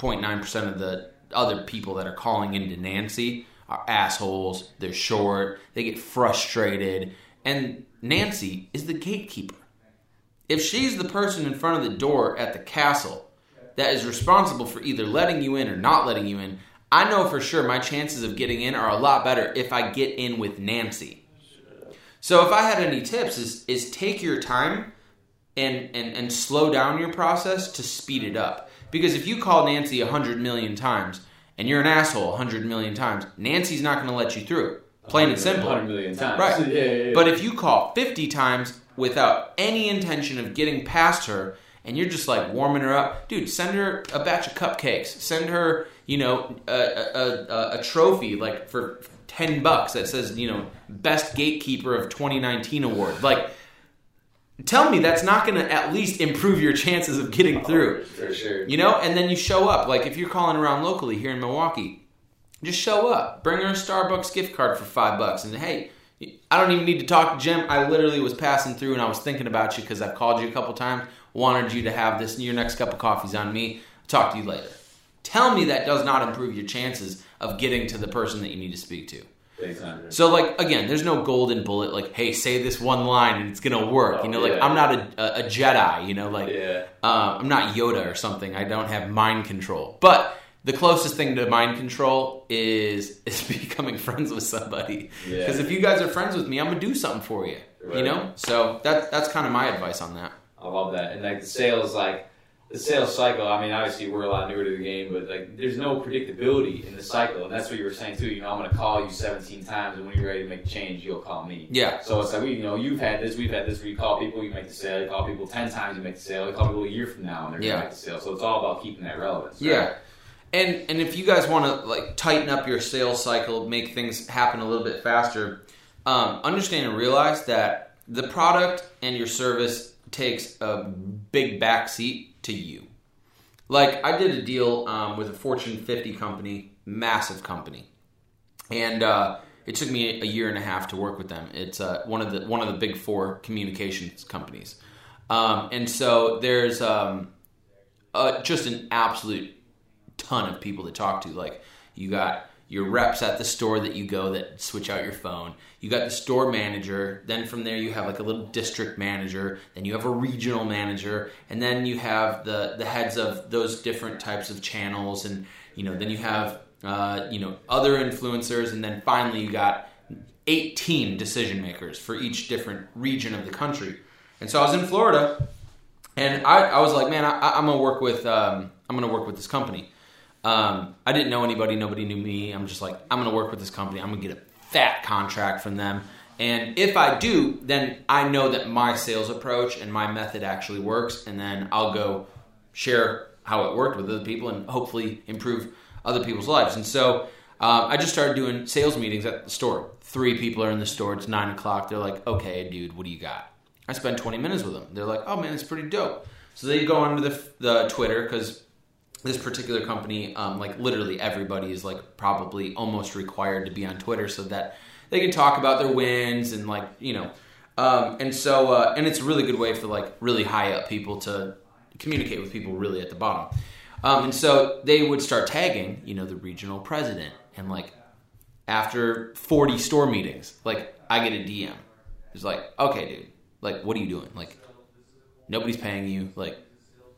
99.9% of the other people that are calling into nancy are assholes they're short they get frustrated and nancy is the gatekeeper if she's the person in front of the door at the castle that is responsible for either letting you in or not letting you in, I know for sure my chances of getting in are a lot better if I get in with Nancy. So if I had any tips is is take your time and and and slow down your process to speed it up. Because if you call Nancy a hundred million times and you're an asshole a hundred million times, Nancy's not going to let you through. Plain and simple. 100 million times. Right. Yeah, yeah, yeah. But if you call 50 times without any intention of getting past her and you're just like warming her up, dude, send her a batch of cupcakes. Send her, you know, a, a, a, a trophy like for 10 bucks that says, you know, best gatekeeper of 2019 award. Like, tell me that's not going to at least improve your chances of getting oh, through. For sure. You know, and then you show up. Like if you're calling around locally here in Milwaukee, just show up. Bring her a Starbucks gift card for five bucks, and hey, I don't even need to talk to Jim. I literally was passing through and I was thinking about you because I've called you a couple times. Wanted you to have this. Your next cup of coffee's on me. Talk to you later. Tell me that does not improve your chances of getting to the person that you need to speak to. So, like, again, there's no golden bullet. Like, hey, say this one line and it's gonna work. You know, like yeah. I'm not a, a, a Jedi. You know, like Yeah. uh, I'm not Yoda or something. I don't have mind control. But the closest thing to mind control is is becoming friends with somebody. Yeah. Because if you guys are friends with me, I'm gonna do something for you. You know. So that that's kind of my advice on that. I love that. And like the sales, like the sales cycle. I mean, obviously we're a lot newer to the game, but like there's no predictability in the cycle, and that's what you were saying too. You know, I'm going to call you 17 times, and when you're ready to make a change, you'll call me. Yeah. So it's like we, you know, you've had this, we've had this. Where you call people, you make the sale. You call people 10 times, you make the sale. You call people a year from now, and they're Yeah. going to make the sale. So it's all about keeping that relevance. right? Yeah. And and if you guys want to like tighten up your sales cycle, make things happen a little bit faster, um, understand and realize that the product and your service takes a big backseat to you. Like I did a deal um, with a Fortune 50 company, massive company, and uh, it took me a year and a half to work with them. It's uh, one of the one of the big four communications companies, um, and so there's um, uh, just an absolute ton of people to talk to. Like you got your reps at the store that you go that switch out your phone. You got the store manager. Then from there you have like a little district manager. Then you have a regional manager, and then you have the the heads of those different types of channels, and you know then you have uh, you know other influencers, and then finally you got 18 decision makers for each different region of the country. And so I was in Florida, and I, I was like, man, I, I'm gonna work with um, I'm gonna work with this company. Um, I didn't know anybody, nobody knew me. I'm just like, I'm gonna work with this company. I'm gonna get a fat contract from them. And if I do, then I know that my sales approach and my method actually works, and then I'll go share how it worked with other people and hopefully improve other people's lives. And so um, I just started doing sales meetings at the store. Three people are in the store. It's nine o'clock. They're like, "Okay, dude, what do you got?" I spend 20 minutes with them. They're like, "Oh man, it's pretty dope." So they go onto the the Twitter because this particular company, um, like literally everybody is like probably almost required to be on Twitter so that they can talk about their wins and like you know, um, and so uh, and it's a really good way for like really high up people to communicate with people really at the bottom. Um, and so they would start tagging, you know, the regional president, and like after 40 store meetings, like I get a DM. It's like, okay, dude, like what are you doing? Like nobody's paying you, like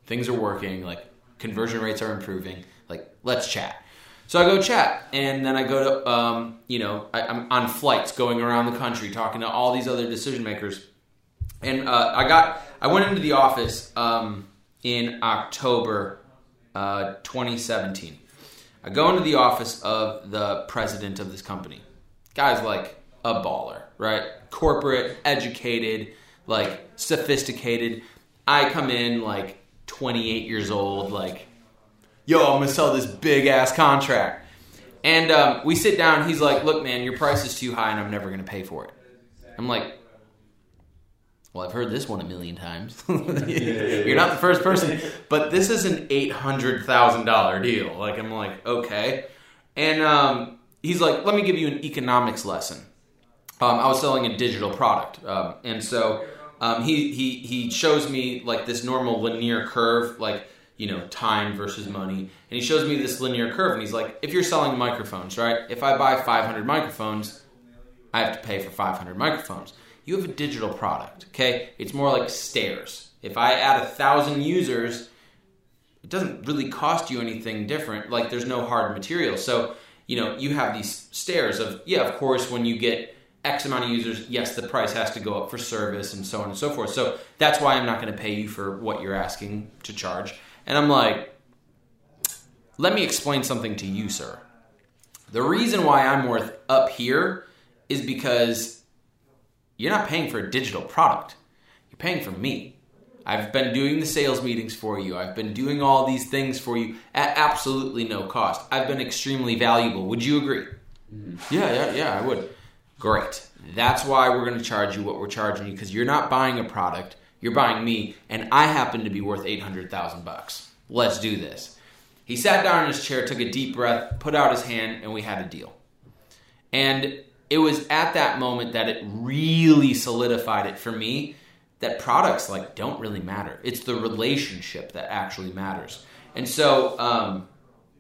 things are working, like conversion rates are improving, like let's chat. So I go chat, and then I go to, um, you know, I, I'm on flights going around the country talking to all these other decision makers, and uh, I got, I went into the office um, in October uh, 2017. I go into the office of the president of this company. Guy's like a baller, right? Corporate, educated, like sophisticated. I come in like 28 years old, like, yo, I'm gonna sell this big ass contract. And um, we sit down. He's like, look, man, your price is too high, and I'm never gonna pay for it. I'm like, well, I've heard this one a million times. You're not the first person, but this is an eight hundred thousand dollar deal. Like I'm like, okay, and um, he's like, let me give you an economics lesson. Um, I was selling a digital product, um, and so um, he he he shows me like this normal linear curve, like you know time versus money, and he shows me this linear curve, and he's like, if you're selling microphones, right? If I buy 500 microphones, I have to pay for 500 microphones you have a digital product, okay? It's more like stairs. If I add a thousand users, it doesn't really cost you anything different. Like there's no hard material. So, you know, you have these stairs of, yeah, of course, when you get X amount of users, yes, the price has to go up for service and so on and so forth. So that's why I'm not going to pay you for what you're asking to charge. And I'm like, let me explain something to you, sir. The reason why I'm worth up here is because you're not paying for a digital product. You're paying for me. I've been doing the sales meetings for you. I've been doing all these things for you at absolutely no cost. I've been extremely valuable. Would you agree? Mm-hmm. Yeah, yeah, yeah, I would. Great. That's why we're going to charge you what we're charging you because you're not buying a product, you're buying me, and I happen to be worth 800,000 bucks. Let's do this. He sat down in his chair, took a deep breath, put out his hand, and we had a deal. And it was at that moment that it really solidified it for me that products like don't really matter. It's the relationship that actually matters. And so, um,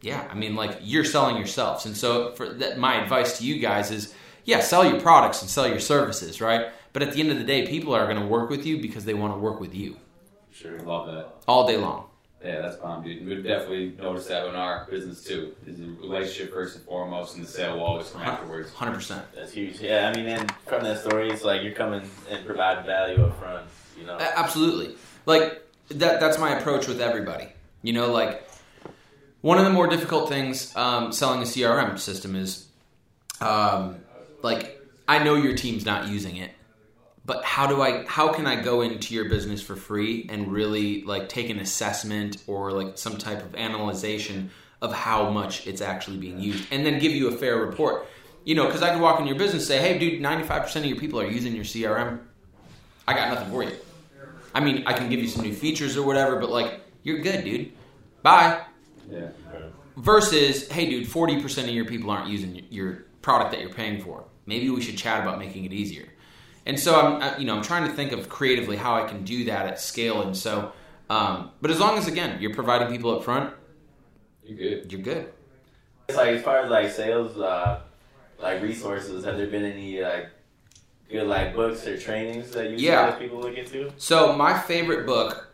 yeah, I mean, like you're selling yourselves. And so, for that, my advice to you guys is, yeah, sell your products and sell your services, right? But at the end of the day, people are going to work with you because they want to work with you. Sure, love that all day long. Yeah, that's bomb, dude. We definitely notice that in our business too. Is the relationship first and foremost, and the sale will always come afterwards. Hundred percent. That's huge. Yeah, I mean, and from that story, it's like you're coming and providing value up front. You know, absolutely. Like that. That's my approach with everybody. You know, like one of the more difficult things um, selling a CRM system is, um, like I know your team's not using it, but how do I how can I go into your business for free and really like take an assessment or like some type of analyzation of how much it's actually being used and then give you a fair report. You know, because I could walk in your business and say, "Hey, dude, ninety five percent of your people are using your CRM. I got nothing for you." I mean, I can give you some new features or whatever, but like, you're good, dude. Bye. Yeah. Versus, hey, dude, 40% of your people aren't using your product that you're paying for. Maybe we should chat about making it easier. And so I'm, I- you know, I'm trying to think of creatively how I can do that at scale. And so, um, but as long as again you're providing people up front, you're good? you're good. It's like as far as like sales, uh, like resources. Have there been any like good like books or trainings that you Yeah. suggest people look into? So my favorite book,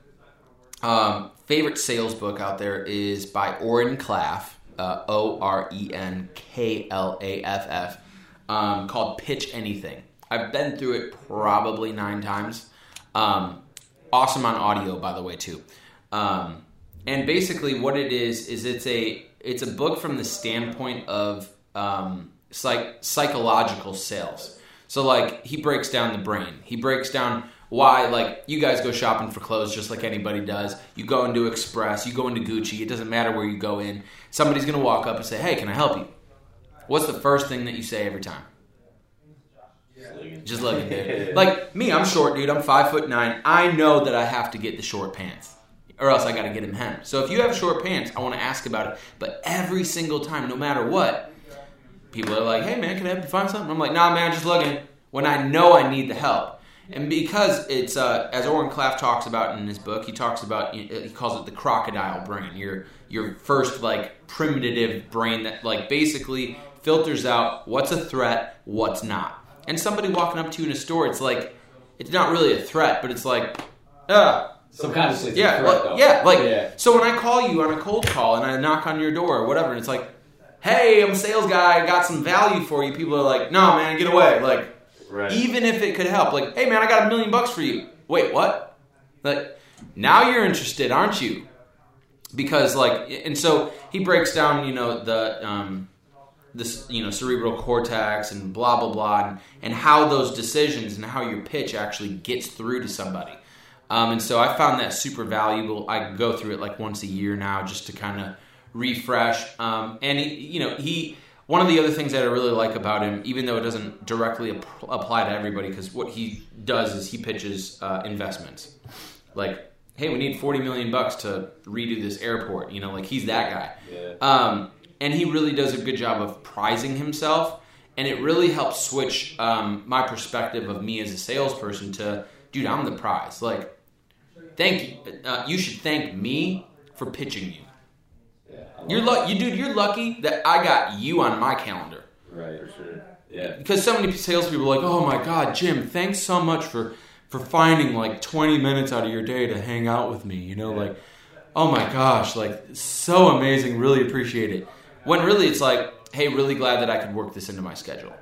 um, favorite sales book out there is by Oren Klaff, uh, O R E N K L A F F, um, called Pitch Anything. I've been through it probably nine times. Um, awesome on audio, by the way, too. Um, and basically, what it is is it's a it's a book from the standpoint of um, psych, psychological sales. So like he breaks down the brain. He breaks down why like you guys go shopping for clothes just like anybody does. You go into Express, you go into Gucci. It doesn't matter where you go in. Somebody's gonna walk up and say, "Hey, can I help you?" What's the first thing that you say every time? Just looking, dude. Like me, I'm short, dude. I'm five foot nine. I know that I have to get the short pants, or else I got to get them hemmed. So if you have short pants, I want to ask about it. But every single time, no matter what, people are like, "Hey, man, can I help you find something?" I'm like, "Nah, man, just looking." When I know I need the help, and because it's uh, as Oren Klaff talks about in his book, he talks about he calls it the crocodile brain. Your your first like primitive brain that like basically filters out what's a threat, what's not. And somebody walking up to you in a store, it's like it's not really a threat, but it's like, ah, Subconsciously, yeah, threat, like, though. yeah, like yeah. so when I call you on a cold call and I knock on your door or whatever, and it's like, hey, I'm a sales guy, I got some value for you. People are like, no, man, get away. Like, Right. even if it could help, like, hey, man, I got a million bucks for you. Wait, what? Like, now you're interested, aren't you? Because like, and so he breaks down, you know, the um, this, you know, cerebral cortex and blah blah blah, and, and how those decisions and how your pitch actually gets through to somebody. Um, and so I found that super valuable. I go through it like once a year now just to kind of refresh. Um, and he, you know, he one of the other things that I really like about him, even though it doesn't directly ap- apply to everybody, because what he does is he pitches uh, investments. Like, hey, we need forty million bucks to redo this airport. You know, like he's that guy. Yeah. Um, and he really does a good job of prizing himself. And it really helps switch um, my perspective of me as a salesperson to, dude, I'm the prize. Like, thank you. Uh, you should thank me for pitching you. Yeah, You're lucky, you dude. You're lucky that I got you on my calendar. Right. For sure. Yeah. Because so many salespeople are like, oh my god, Jim, thanks so much for for finding like 20 minutes out of your day to hang out with me. You know, like, oh my gosh, like so amazing. Really appreciate it. When really it's like, hey, really glad that I could work this into my schedule.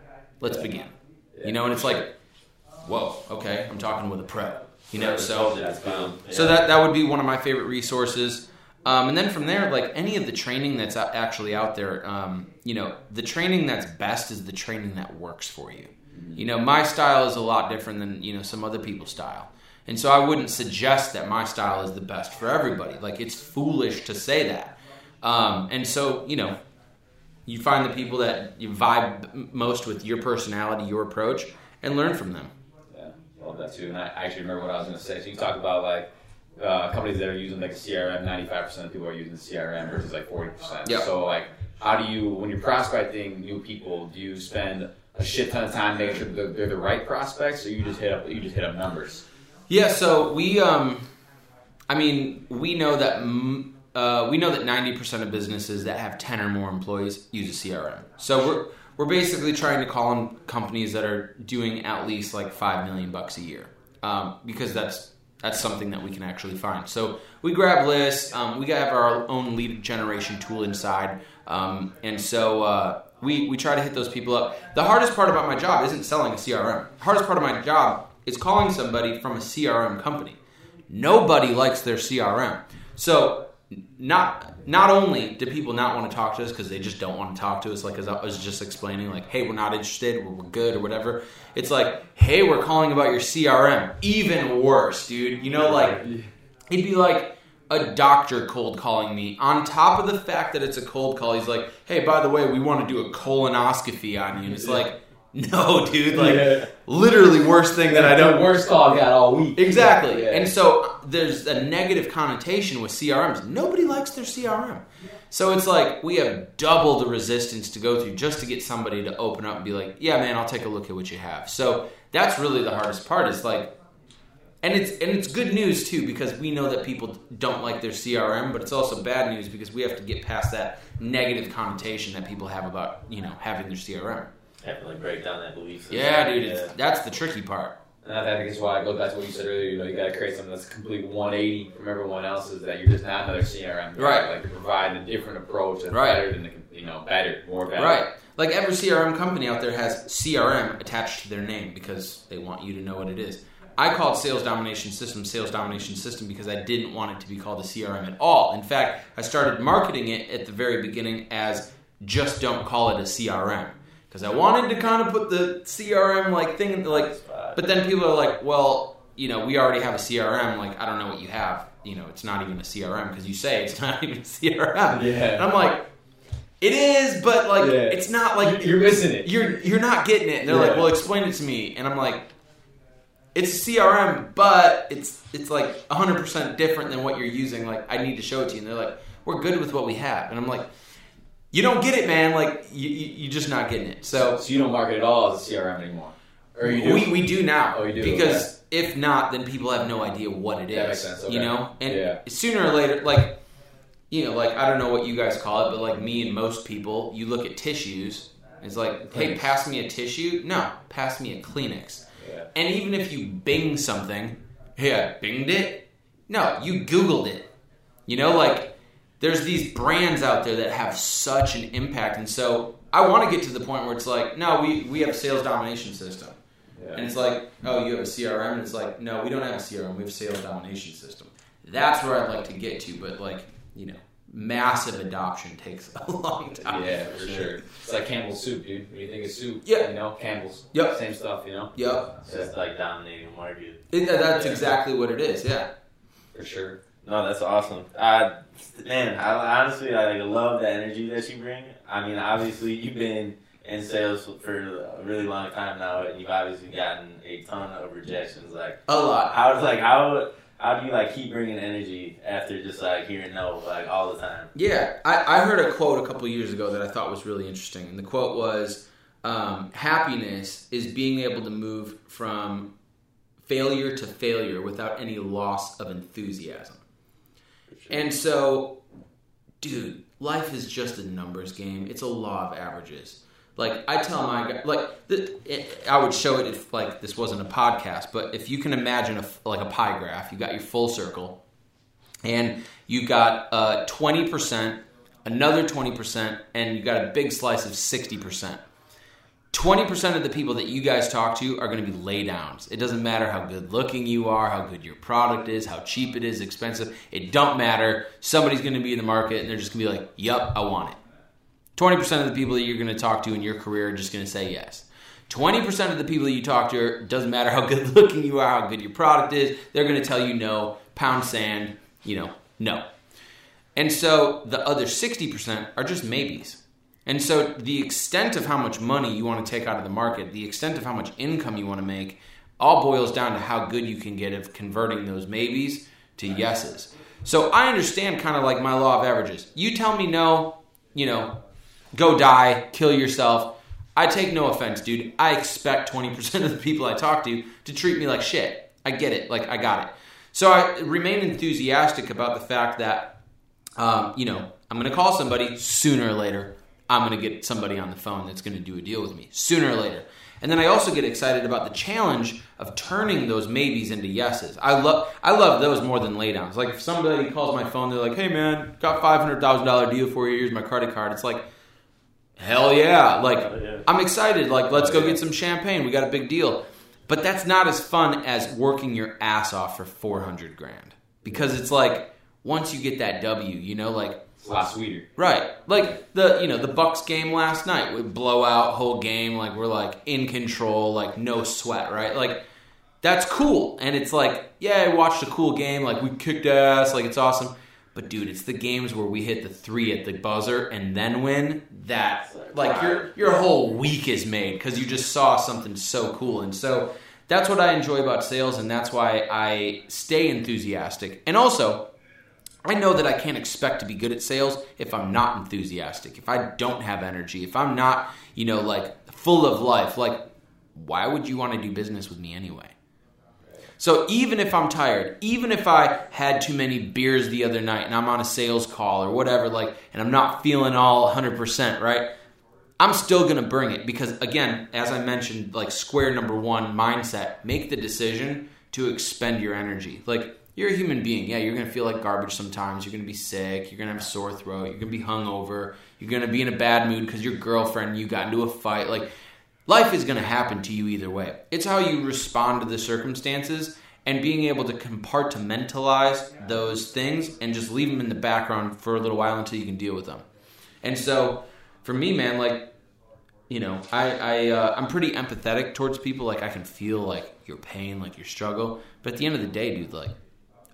Let's Yeah. begin. Yeah, You know, and it's like, whoa, okay, I'm talking with a pro. You know, so so that that would be one of my favorite resources. Um, and then from there, like any of the training that's actually out there, um, you know, the training that's best is the training that works for you. You know, my style is a lot different than you know some other people's style, and so I wouldn't suggest that my style is the best for everybody. Like it's foolish to say that. Um, and so you know, you find the people that you vibe most with your personality, your approach, and learn from them. Yeah, I love that too. And I actually remember what I was going to say. So you talk about like uh, companies that are using like a CRM. Ninety-five percent of people are using the CRM versus like forty percent. Yep. So like, how do you when you're prospecting new people? Do you spend a shit ton of time making sure that they're the right prospects, or you just hit up you just hit up numbers? Yeah, so we, um, I mean, we know that mm, uh, we know that ninety percent of businesses that have ten or more employees use a CRM. So we're we're basically trying to call on companies that are doing at least like five million bucks a year, um, because that's that's something that we can actually find. So we grab lists. Um, we have our own lead generation tool inside, um, and so. Uh, we, we try to hit those people up. The hardest part about my job isn't selling a CRM. The hardest part of my job is calling somebody from a CRM company. Nobody likes their CRM. So not not only do people not want to talk to us because they just don't want to talk to us, like as I was just explaining, like, hey, we're not interested, we're, we're good or whatever. It's like, hey, we're calling about your CRM. Even worse, dude. You know, like it'd be like a doctor cold calling me on top of the fact that it's a cold call. He's like, hey, by the way, we want to do a colonoscopy on you, and it's like. No, dude. Like Yeah. literally worst thing that I don't. worst call I got all week. Exactly. Yeah. And so uh, there's a negative connotation with CRMs. Nobody likes their CRM. So it's like we have double the resistance to go through just to get somebody to open up and be like, "Yeah, man, I'll take a look at what you have." So that's really the hardest part. Is like, and it's and it's good news too because we know that people don't like their CRM, but it's also bad news because we have to get past that negative connotation that people have about you know having their CRM. Have to break down that belief system. Yeah, dude, Yeah. it's, that's the tricky part. And I think that's why I go back to what you said earlier. You know, you got to create something that's a complete 180 from everyone else's. That you're just not another CRM. Right. Like to provide a different approach that's Right. better than the, you know, better, more better. Right. Like every CRM company out there has CRM attached to their name because they want you to know what it is. I called Sales Domination System Sales Domination System because I didn't want it to be called a CRM at all. In fact, I started marketing it at the very beginning as just don't call it a CRM because I wanted to kind of put the CRM like thing like but then people are like, well, you know, we already have a CRM. Like, I don't know what you have. You know, it's not even a CRM because you say it's not even a CRM. Yeah. And I'm like, it is, but like, Yeah. it's not like You're missing it. you're you're not getting it. And they're like, well, explain it to me. And I'm like, it's a CRM, but it's it's like 100 percent different than what you're using. Like, I need to show it to you. And they're like, we're good with what we have. And I'm like, you don't get it, man. Like, you, you you're just not getting it. So So you don't market at all as a CRM anymore, or you do? we, we do now. Oh, you do, Because if not, then people have no idea what it is. That makes sense, okay. You know? And Yeah. sooner or later, like, you know, like, I don't know what you guys call it, but like me and most people, you look at tissues, it's like, hey, pass me a tissue. No, pass me a Kleenex. yeah. And even if you bing something, hey, I binged it. No, you Googled it. You know, like there's these brands out there that have such an impact, and so I want to get to the point where it's like, no, we we have a sales domination system, and it's like, oh, you have a CRM, and it's like, no, we don't have a CRM, we have a sales domination system. That's where I'd like to get to, but like, you know, massive adoption takes a long time. Yeah, for sure. It's like Campbell's soup, dude. When you think of soup, Yeah. you know, Campbell's. Yep. Same stuff, you know. Yep, It's just like dominating the market. It- that's Yeah. exactly what it is. Yeah. For sure. No, that's awesome. Uh, man, I honestly I like, love the energy that you bring. I mean, obviously you've been in sales for a really long time now, and you've obviously gotten a ton of rejections. Like, A lot. how like how how do you like keep bringing energy after just like hearing no like all the time? Yeah, I, I heard a quote a couple years ago that I thought was really interesting, and the quote was, um, "Happiness is being able to move from failure to failure without any loss of enthusiasm." And so, dude, life is just a numbers game. It's a law of averages. Like I tell my like the, it, I would show it if like this wasn't a podcast, but if you can imagine a like a pie graph, you got your full circle, and you got uh, twenty percent, another twenty percent, and you got a big slice of sixty percent. Twenty percent of the people that you guys talk to are going to be laydowns. It doesn't matter how good looking you are, how good your product is, how cheap it is, expensive. It don't matter. Somebody's going to be in the market, and they're just going to be like, "Yep, I want it." Twenty percent of the people that you're going to talk to in your career are just going to say yes. Twenty percent of the people that you talk to doesn't matter how good looking you are, how good your product is. They're going to tell you no, pound sand, you know, no. And so the other 60% are just maybes. And so the extent of how much money you want to take out of the market, the extent of how much income you want to make, all boils down to how good you can get of converting those maybes to yeses. So I understand kind of like my law of averages. You tell me no, you know, go die, kill yourself. I take no offense, dude. I expect 20% of the people I talk to to treat me like shit. I get it. Like, I got it. So I remain enthusiastic about the fact that um, you know, I'm going to call somebody sooner or later. I'm going to get somebody on the phone that's going to do a deal with me sooner or later. And then I also get excited about the challenge of turning those maybes into yeses. I love I love those more than laydowns. Like if somebody calls my phone, they're like, "Hey man, got five hundred thousand dollar deal for you. Here's my credit card." It's like, hell yeah! Like yeah. I'm excited. Like let's go yeah. get some champagne. We got a big deal. But that's not as fun as working your ass off for four hundred grand because it's like once you get that W, you know, like Right. Like the you know, the Bucks game last night, we blow out whole game, like we're like in control, like no sweat, right? Like that's cool. And it's like, yeah, I watched a cool game, like we kicked ass, like it's awesome. But dude, it's the games where we hit the three at the buzzer and then win that like your your whole week is made because you just saw something so cool. And so that's what I enjoy about sales, and that's why I stay enthusiastic. And also, I know that I can't expect to be good at sales if I'm not enthusiastic, if I don't have energy, if I'm not, you know, like full of life. Like, why would you want to do business with me anyway? So even if I'm tired, even if I had too many beers the other night and I'm on a sales call or whatever, like, and I'm not feeling all 100%, right? I'm still going to bring it because, again, as I mentioned, like square number one mindset, make the decision to expend your energy. Like, you're a human being. Yeah, you're going to feel like garbage sometimes. You're going to be sick. You're going to have a sore throat. You're going to be hungover. You're going to be in a bad mood because your girlfriend, you got into a fight. Like, life is going to happen to you either way. It's how you respond to the circumstances and being able to compartmentalize those things and just leave them in the background for a little while until you can deal with them. And so, for me, man, like, you know, I, I uh, I'm pretty empathetic towards people. Like, I can feel like your pain, like your struggle. But at the end of the day, dude, like,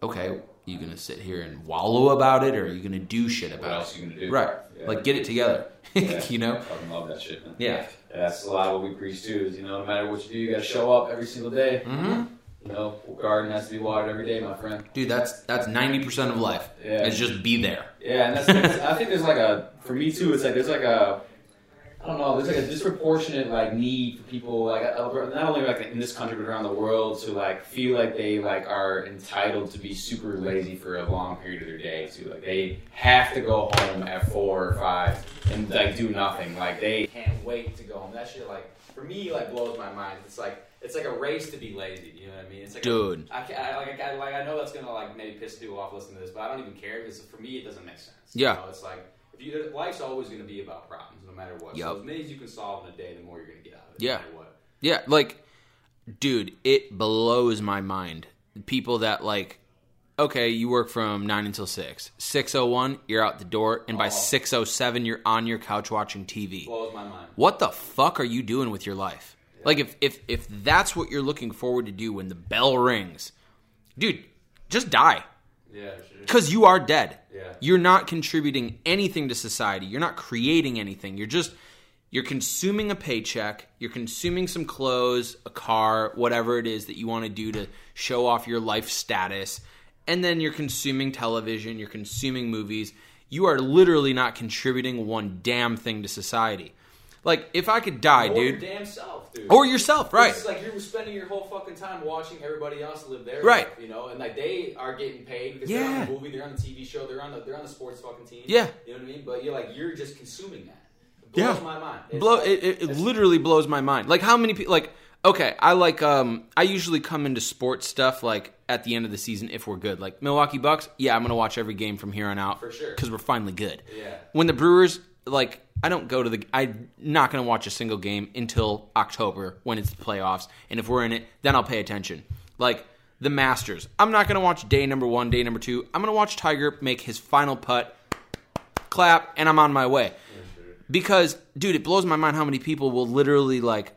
okay, you gonna sit here and wallow about it, or are you gonna do shit about What else it? you gonna do? Right. Yeah. Like, get it together. Yeah. you know. Fucking love that shit, man. Yeah. Yeah, that's a lot of what we preach too. Is you know, no matter what you do, you got to show up every single day. hmm You know, garden has to be watered every day, my friend. Dude, that's that's ninety percent of life. Yeah. Is just be there. Yeah, and that's I think there's like a for me too. It's like there's like a I don't know. There's like a disproportionate like need for people like uh, not only like in this country but around the world to like feel like they like are entitled to be super lazy for a long period of their day too. Like they have to go home at four or five and like do nothing. Like they can't wait to go home. That shit like for me like blows my mind. It's like it's like a race to be lazy. You know what I mean? It's like Dude. I, like, I, like I know that's gonna like maybe piss people off listening to this, but I don't even care because for me it doesn't make sense. Yeah. You know, it's like if you uh, life's always gonna be about problems, no matter what. Yup. So as many as you can solve in a day, the more you're gonna get out of it. Yeah. No what. Yeah, like, dude, it blows my mind. People that like, okay, you work from nine until six. Six oh one, you're out the door, and by Oh. six oh seven, you're on your couch watching TV. Blows my mind. What the fuck are you doing with your life? Like, if if if that's what you're looking forward to do when the bell rings, dude, just die Yeah. Sure. because you are dead. You're not contributing anything to society. You're not creating anything. You're just you're consuming a paycheck. You're consuming some clothes, a car, whatever it is that you want to do to show off your life status. And then you're consuming television, you're consuming movies. You are literally not contributing one damn thing to society. Like if I could die, Or dude, damn self, dude. or yourself, right? It's like you're spending your whole fucking time watching everybody else live their Right. life, you know, and like they are getting paid because they're on the movie, they're on the TV show, they're on the they're on the sports fucking team. Yeah. you know what I mean. But you're like you're just consuming that. It blows Yeah. my mind. It's blow like- it, it, literally blows my mind like how many people like okay i like um i usually come into sports stuff like at the end of the season if we're good like milwaukee bucks yeah i'm gonna watch every game from here on out For sure. because we're finally good Yeah. when the brewers like i don't go to the i'm not gonna watch a single game until october when it's the playoffs and if we're in it then i'll pay attention. Like the masters. I'm not gonna watch day number one day number two. I'm gonna watch tiger make his final putt clap and i'm on my way. Because dude it blows my mind how many people will literally like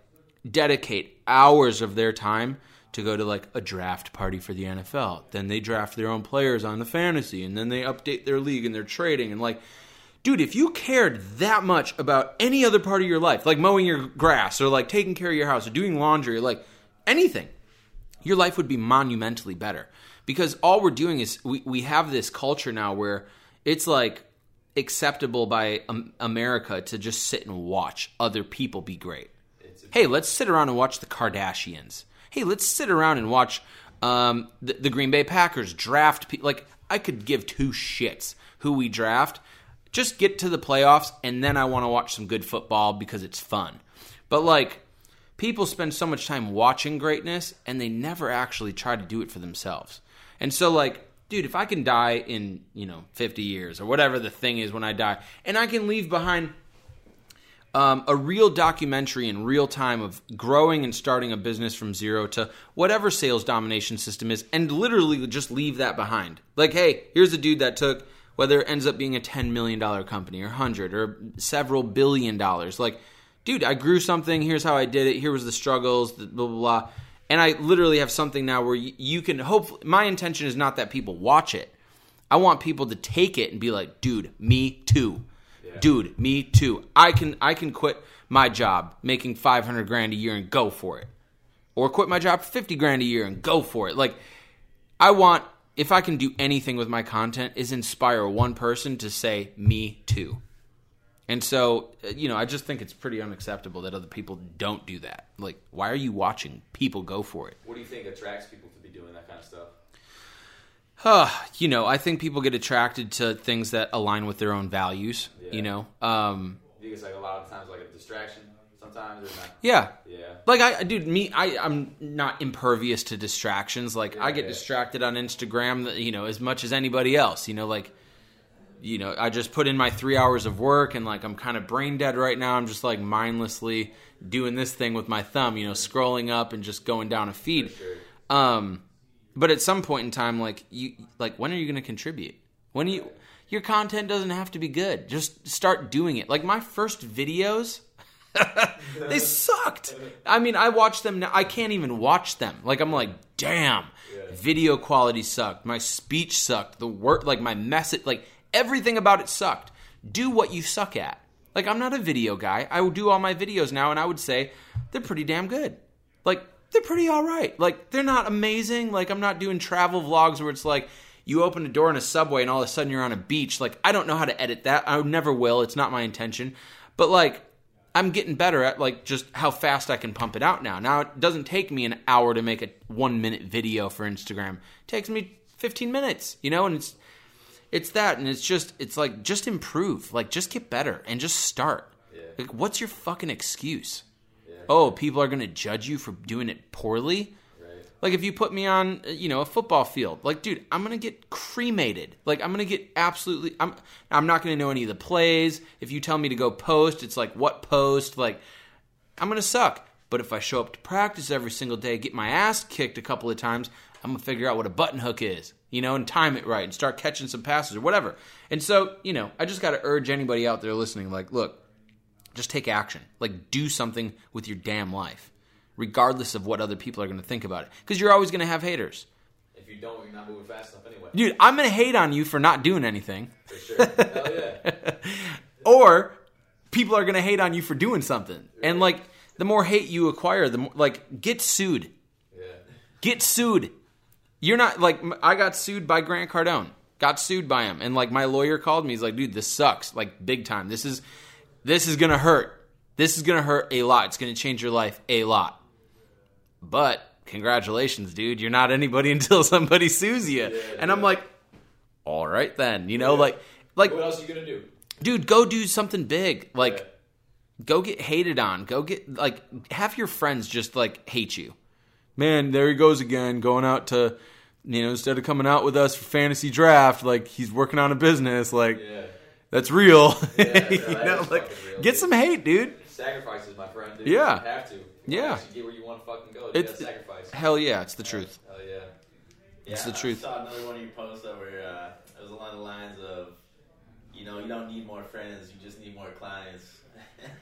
dedicate hours of their time to go to like a draft party for the NFL. Then they draft their own players on the fantasy and then they update their league and they're trading and like dude, if you cared that much about any other part of your life, like mowing your grass or like taking care of your house or doing laundry or like anything, your life would be monumentally better. Because all we're doing is we, we have this culture now where it's like acceptable by um, America to just sit and watch other people be great. Hey, let's sit around and watch the Kardashians. Hey, let's sit around and watch um, the, the Green Bay Packers draft. Pe- like, I could give two shits who we draft. Just get to the playoffs, and then I want to watch some good football because it's fun. But, like, people spend so much time watching greatness, and they never actually try to do it for themselves. And so, like, dude, if I can die in, you know, 50 years or whatever the thing is when I die, and I can leave behind um, a real documentary in real time of growing and starting a business from zero to whatever sales domination system is, and literally just leave that behind. Like, hey, here's a dude that took whether it ends up being a ten million dollar company or hundred or several billion dollars. Like, dude, I grew something. Here's how I did it. Here was the struggles. Blah blah blah. And I literally have something now where you, you can hopefully. My intention is not that people watch it. I want people to take it and be like, dude, me too. Yeah. Dude, me too. I can I can quit my job making 500 grand a year and go for it. Or quit my job for 50 grand a year and go for it. Like I want if I can do anything with my content is inspire one person to say me too. And so, uh, you know, I just think it's pretty unacceptable that other people don't do that. Like, why are you watching people go for it? What do you think attracts people to be doing that kind of stuff? Huh, you know, I think people get attracted to things that align with their own values. Yeah. You know, um, it's like a lot of times like a distraction sometimes yeah, Yeah. like I, dude, me, I, I'm not impervious to distractions. Like I get Yeah. distracted on Instagram, you know, as much as anybody else. You know, like, you know, I just put in my three hours of work, and like I'm kind of brain dead right now. I'm just like mindlessly doing this thing with my thumb, you know, scrolling up and just going down a feed. Sure. Um, but at some point in time, like you, like when are you going to contribute? When you, your content doesn't have to be good. Just start doing it. Like my first videos, they sucked. I mean, I watch them now. I can't even watch them. Like I'm like, damn, video quality sucked. My speech sucked. The word, like my message, like everything about it sucked. Do what you suck at. Like I'm not a video guy. I would do all my videos now, and I would say they're pretty damn good. Like they're pretty all right. Like they're not amazing. Like I'm not doing travel vlogs where it's like you open a door in a subway and all of a sudden you're on a beach. Like I don't know how to edit that. I never will. It's not my intention. But like I'm getting better at like just how fast I can pump it out now. Now it doesn't take me an hour to make a 1 minute video for Instagram. It takes me 15 minutes, you know, and it's it's that and it's just it's like just improve. Like just get better and just start. Yeah. Like what's your fucking excuse? Oh, people are going to judge you for doing it poorly? Like if you put me on, uh, you know, a football field, like dude, I'm gonna get cremated. Like I'm gonna get absolutely. I'm. I'm not gonna know any of the plays. If you tell me to go post, it's like what post? Like I'm gonna suck. But if I show up to practice every single day, get my ass kicked a couple of times, I'm gonna figure out what a button hook is, you know, and time it right and start catching some passes or whatever. And so, you know, I just gotta urge anybody out there listening, like, look, just take action. Like, do something with your damn life, regardless of what other people are going to think about it. Because you're always going to have haters. If you don't, you're not moving fast enough anyway. Dude, I'm going to hate on you for not doing anything. For sure. Hell yeah. Or people are going to hate on you for doing something. And, like, the more hate you acquire, the more, like, get sued. Yeah. Get sued. You're not, like, I got sued by Grant Cardone. Got sued by him. And, like, my lawyer called me. He's like, dude, this sucks. Like, big time. This is, this is going to hurt. This is going to hurt a lot. It's going to change your life a lot. But congratulations, dude. You're not anybody until somebody sues you. and I'm like, all right then. You know, like like What else are you gonna do? dude, go do something big. Like Yeah. go get hated on. Go get like have your friends just like hate you. Man, there he goes again, going out to you know, instead of coming out with us for fantasy draft, like he's working on a business, like Yeah. that's real. Yeah, you no, that know, like real, get dude. some hate, dude. Sacrifices, my friend. Dude. Yeah. You have to. Yeah. You get where you want to fucking go. You It's- sacrifice. Hell yeah, it's the truth. Hell yeah. It's Yeah, the truth. I saw another one of your posts that were uh, it was along the lines of, you know, you don't need more friends, you just need more clients.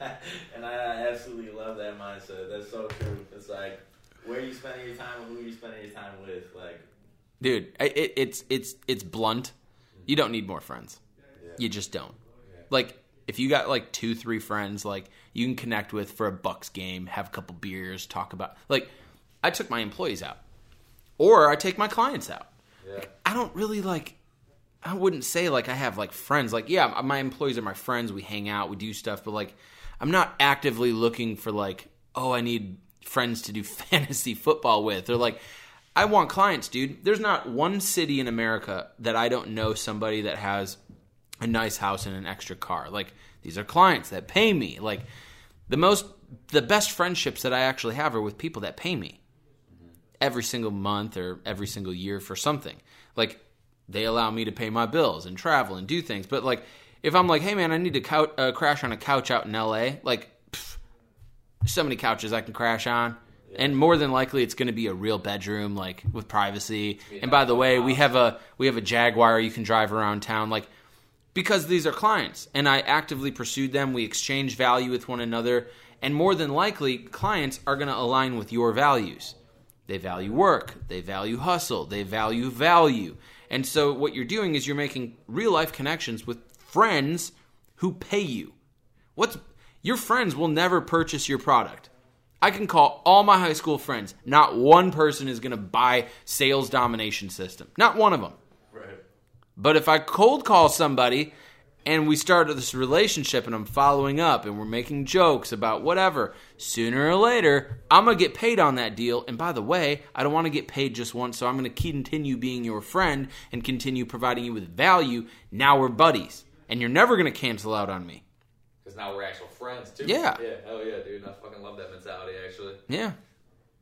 and I absolutely love that mindset. That's so true. It's like, where are you spending your time? and Who are you spending your time with? Like, dude it, it's it's it's blunt you don't need more friends Yeah. you just don't like if you got like two three friends like you can connect with for a bucks game have a couple beers talk about like i took my employees out. Or i take my clients out. Yeah. i don't really like i wouldn't say like i have like friends. Like yeah my employees are my friends. We hang out. We do stuff. But like i'm not actively looking for like oh i need friends to do fantasy football with. Or like i want clients dude. There's not one city in america that i don't know somebody that has a nice house and an extra car. Like these are clients that pay me like the most the best friendships that i actually have are with people that pay me every single month or every single year for something. Like they allow me to pay my bills and travel and do things. But like if I'm like, hey man, I need to cou- uh, crash on a couch out in LA, like pff, so many couches I can crash on. And more than likely, it's going to be a real bedroom, like with privacy. And by the way, we have a we have a Jaguar you can drive around town, like because these are clients, and I actively pursued them. We exchange value with one another, and more than likely, clients are going to align with your values They value work. They value hustle. They value value. And so what you're doing is you're making real life connections with friends who pay you. What's your friends will never purchase your product. I can call all my high school friends. Not one person is going to buy sales domination system. Not one of them. But if I cold call somebody and we start this relationship and I'm following up and we're making jokes about whatever, sooner or later, I'm going to get paid on that deal. And by the way, I don't want to get paid just once, so I'm going to continue being your friend and continue providing you with value. Now we're buddies. And you're never going to cancel out on me. Because now we're actual friends too. Yeah. Yeah. Hell yeah, dude. I fucking love that mentality. Actually. Yeah.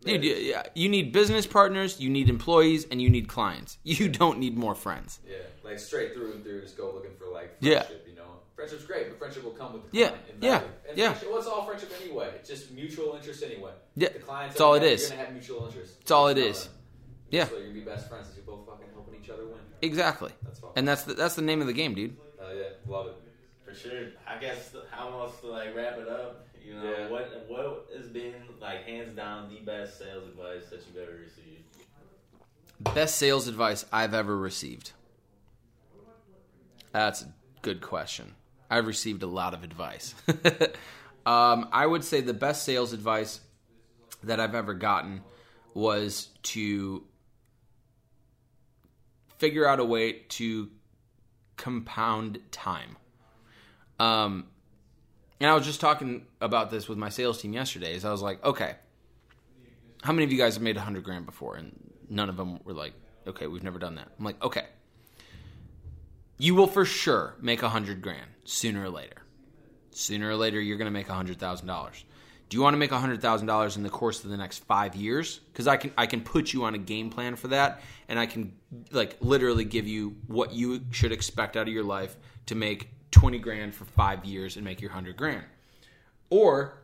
Dude, you, yeah, you need business partners, you need employees, and you need clients. You don't need more friends. Yeah. Like straight through and through, just go looking for like Yeah. friendship. You know, friendship's great, but friendship will come with the Yeah, client and yeah, value. And yeah. friendship- What's all friendship anyway? It's just mutual interest anyway. Yeah, The clients. that's all it you're gonna have mutual interest. That's all it is. You know is. Uh, that. Yeah. So you're gonna be best friends. You're both fucking helping each other win. Exactly. That's fun. And that's the, that's the name of the game, dude. Hell yeah, love it. For sure. I guess how else to like wrap it up? You know, Yeah. what what has been like hands down the best sales advice that you've ever received? Best sales advice I've ever received. That's a good question. I've received a lot of advice. um, I would say the best sales advice that I've ever gotten was to figure out a way to compound time. Um, and I was just talking about this with my sales team yesterday. Is I was like, okay, how many of you guys have made a hundred grand before? And none of them were like, okay, we've never done that. I'm like, okay, you will for sure make a hundred grand sooner or later. Sooner or later, you're going to make a hundred thousand dollars. Do you want to make a hundred thousand dollars in the course of the next five years? Because I can I can put you on a game plan for that, and I can like literally give you what you should expect out of your life to make twenty grand for five years and make your hundred grand. Or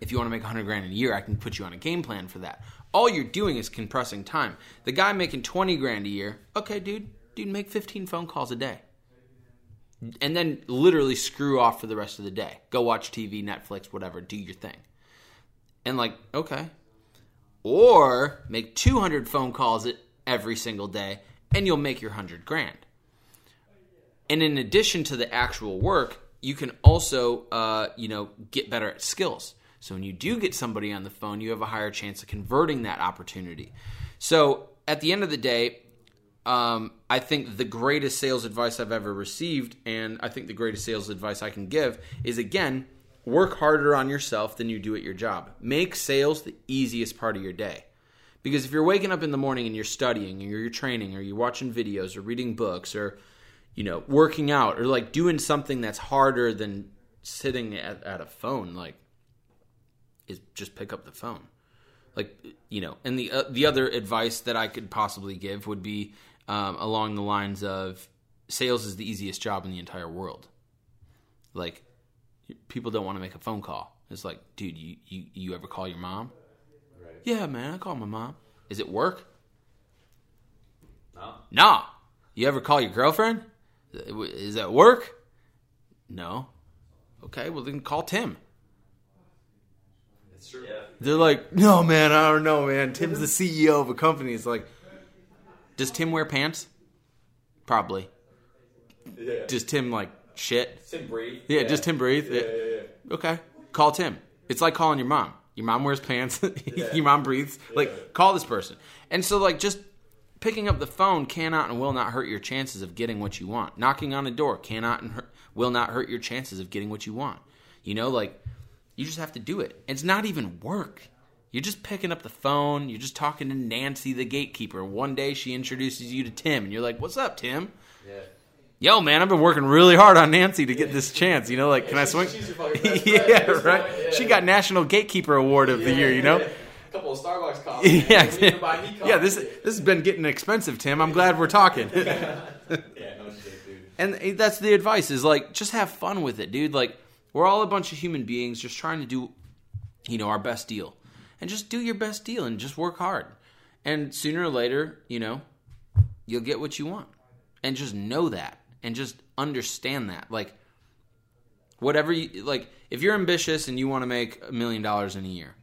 if you want to make a 100 grand a year, I can put you on a game plan for that. All you're doing is compressing time. The guy making 20 grand a year, okay, dude, dude, make 15 phone calls a day. And then literally screw off for the rest of the day. Go watch TV, Netflix, whatever, do your thing. And like, okay. Or make 200 phone calls every single day and you'll make your 100 grand. And in addition to the actual work, you can also, uh, you know, get better at skills. So when you do get somebody on the phone, you have a higher chance of converting that opportunity. So at the end of the day, um, I think the greatest sales advice I've ever received, and I think the greatest sales advice I can give is again, work harder on yourself than you do at your job. Make sales the easiest part of your day. Because if you're waking up in the morning and you're studying, or you're training, or you're watching videos, or reading books, or you know, working out, or like doing something that's harder than sitting at, at a phone, like is just pick up the phone. Like you know, and the uh, the other advice that I could possibly give would be um, along the lines of sales is the easiest job in the entire world. Like people don't want to make a phone call. It's like, dude, you you, you ever call your mom? Right. Yeah, man, I call my mom. Is it work? No. Nah. You ever call your girlfriend? Is that work? No. Okay, well then call Tim. It's true. Yeah. They're like, no, man, I don't know, man. Tim's the CEO of a company. It's like, does Tim wear pants? Probably. Yeah. Does Tim like shit? Tim breathe. Yeah, does Tim breathe? Yeah, yeah, yeah. Okay, call Tim. It's like calling your mom. Your mom wears pants. your mom breathes. Like, call this person. And so, like, just picking up the phone cannot and will not hurt your chances of getting what you want. Knocking on a door cannot and hurt, will not hurt your chances of getting what you want. You know, like, you just have to do it. It's not even work. You're just picking up the phone. You're just talking to Nancy, the gatekeeper. One day she introduces you to Tim, and you're like, "What's up, Tim?" Yeah. Yo, man, I've been working really hard on Nancy to get this chance. You know, like, can I swing? she's your fucking best yeah, right. She got National Gatekeeper Award of the year. You know. A couple of Starbucks coffee. Yeah, You don't even buy me coffee. yeah. This this has been getting expensive, Tim. I'm glad we're talking. Yeah, no shit, dude. and that's the advice: is like just have fun with it, dude. Like we're all a bunch of human beings just trying to do, you know, our best deal, and just do your best deal and just work hard. And sooner or later, you know, you'll get what you want, and just know that, and just understand that, like. Whatever you like, if you're ambitious and you want to make a million dollars in a year,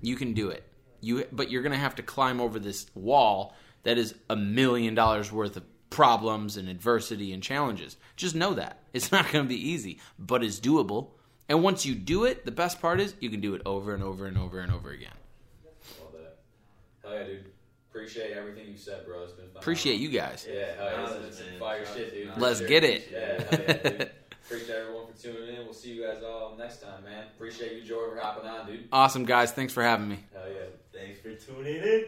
you can do it. You but you're gonna have to climb over this wall that is a million dollars worth of problems and adversity and challenges. Just know that it's not gonna be easy, but it's doable. And once you do it, the best part is you can do it over and over and over and over again. Love that. Hell yeah, dude. Appreciate everything you said, bro. It's been fun. Appreciate you guys. Yeah, hell yeah. Awesome, It's man. fire shit, dude. Let's Appreciate get it. Yeah, hell yeah, dude. Appreciate everyone for tuning in. We'll see you guys all next time, man. Appreciate you, Joy, for hopping on, dude. Awesome guys, thanks for having me. Hell yeah. Thanks for tuning in.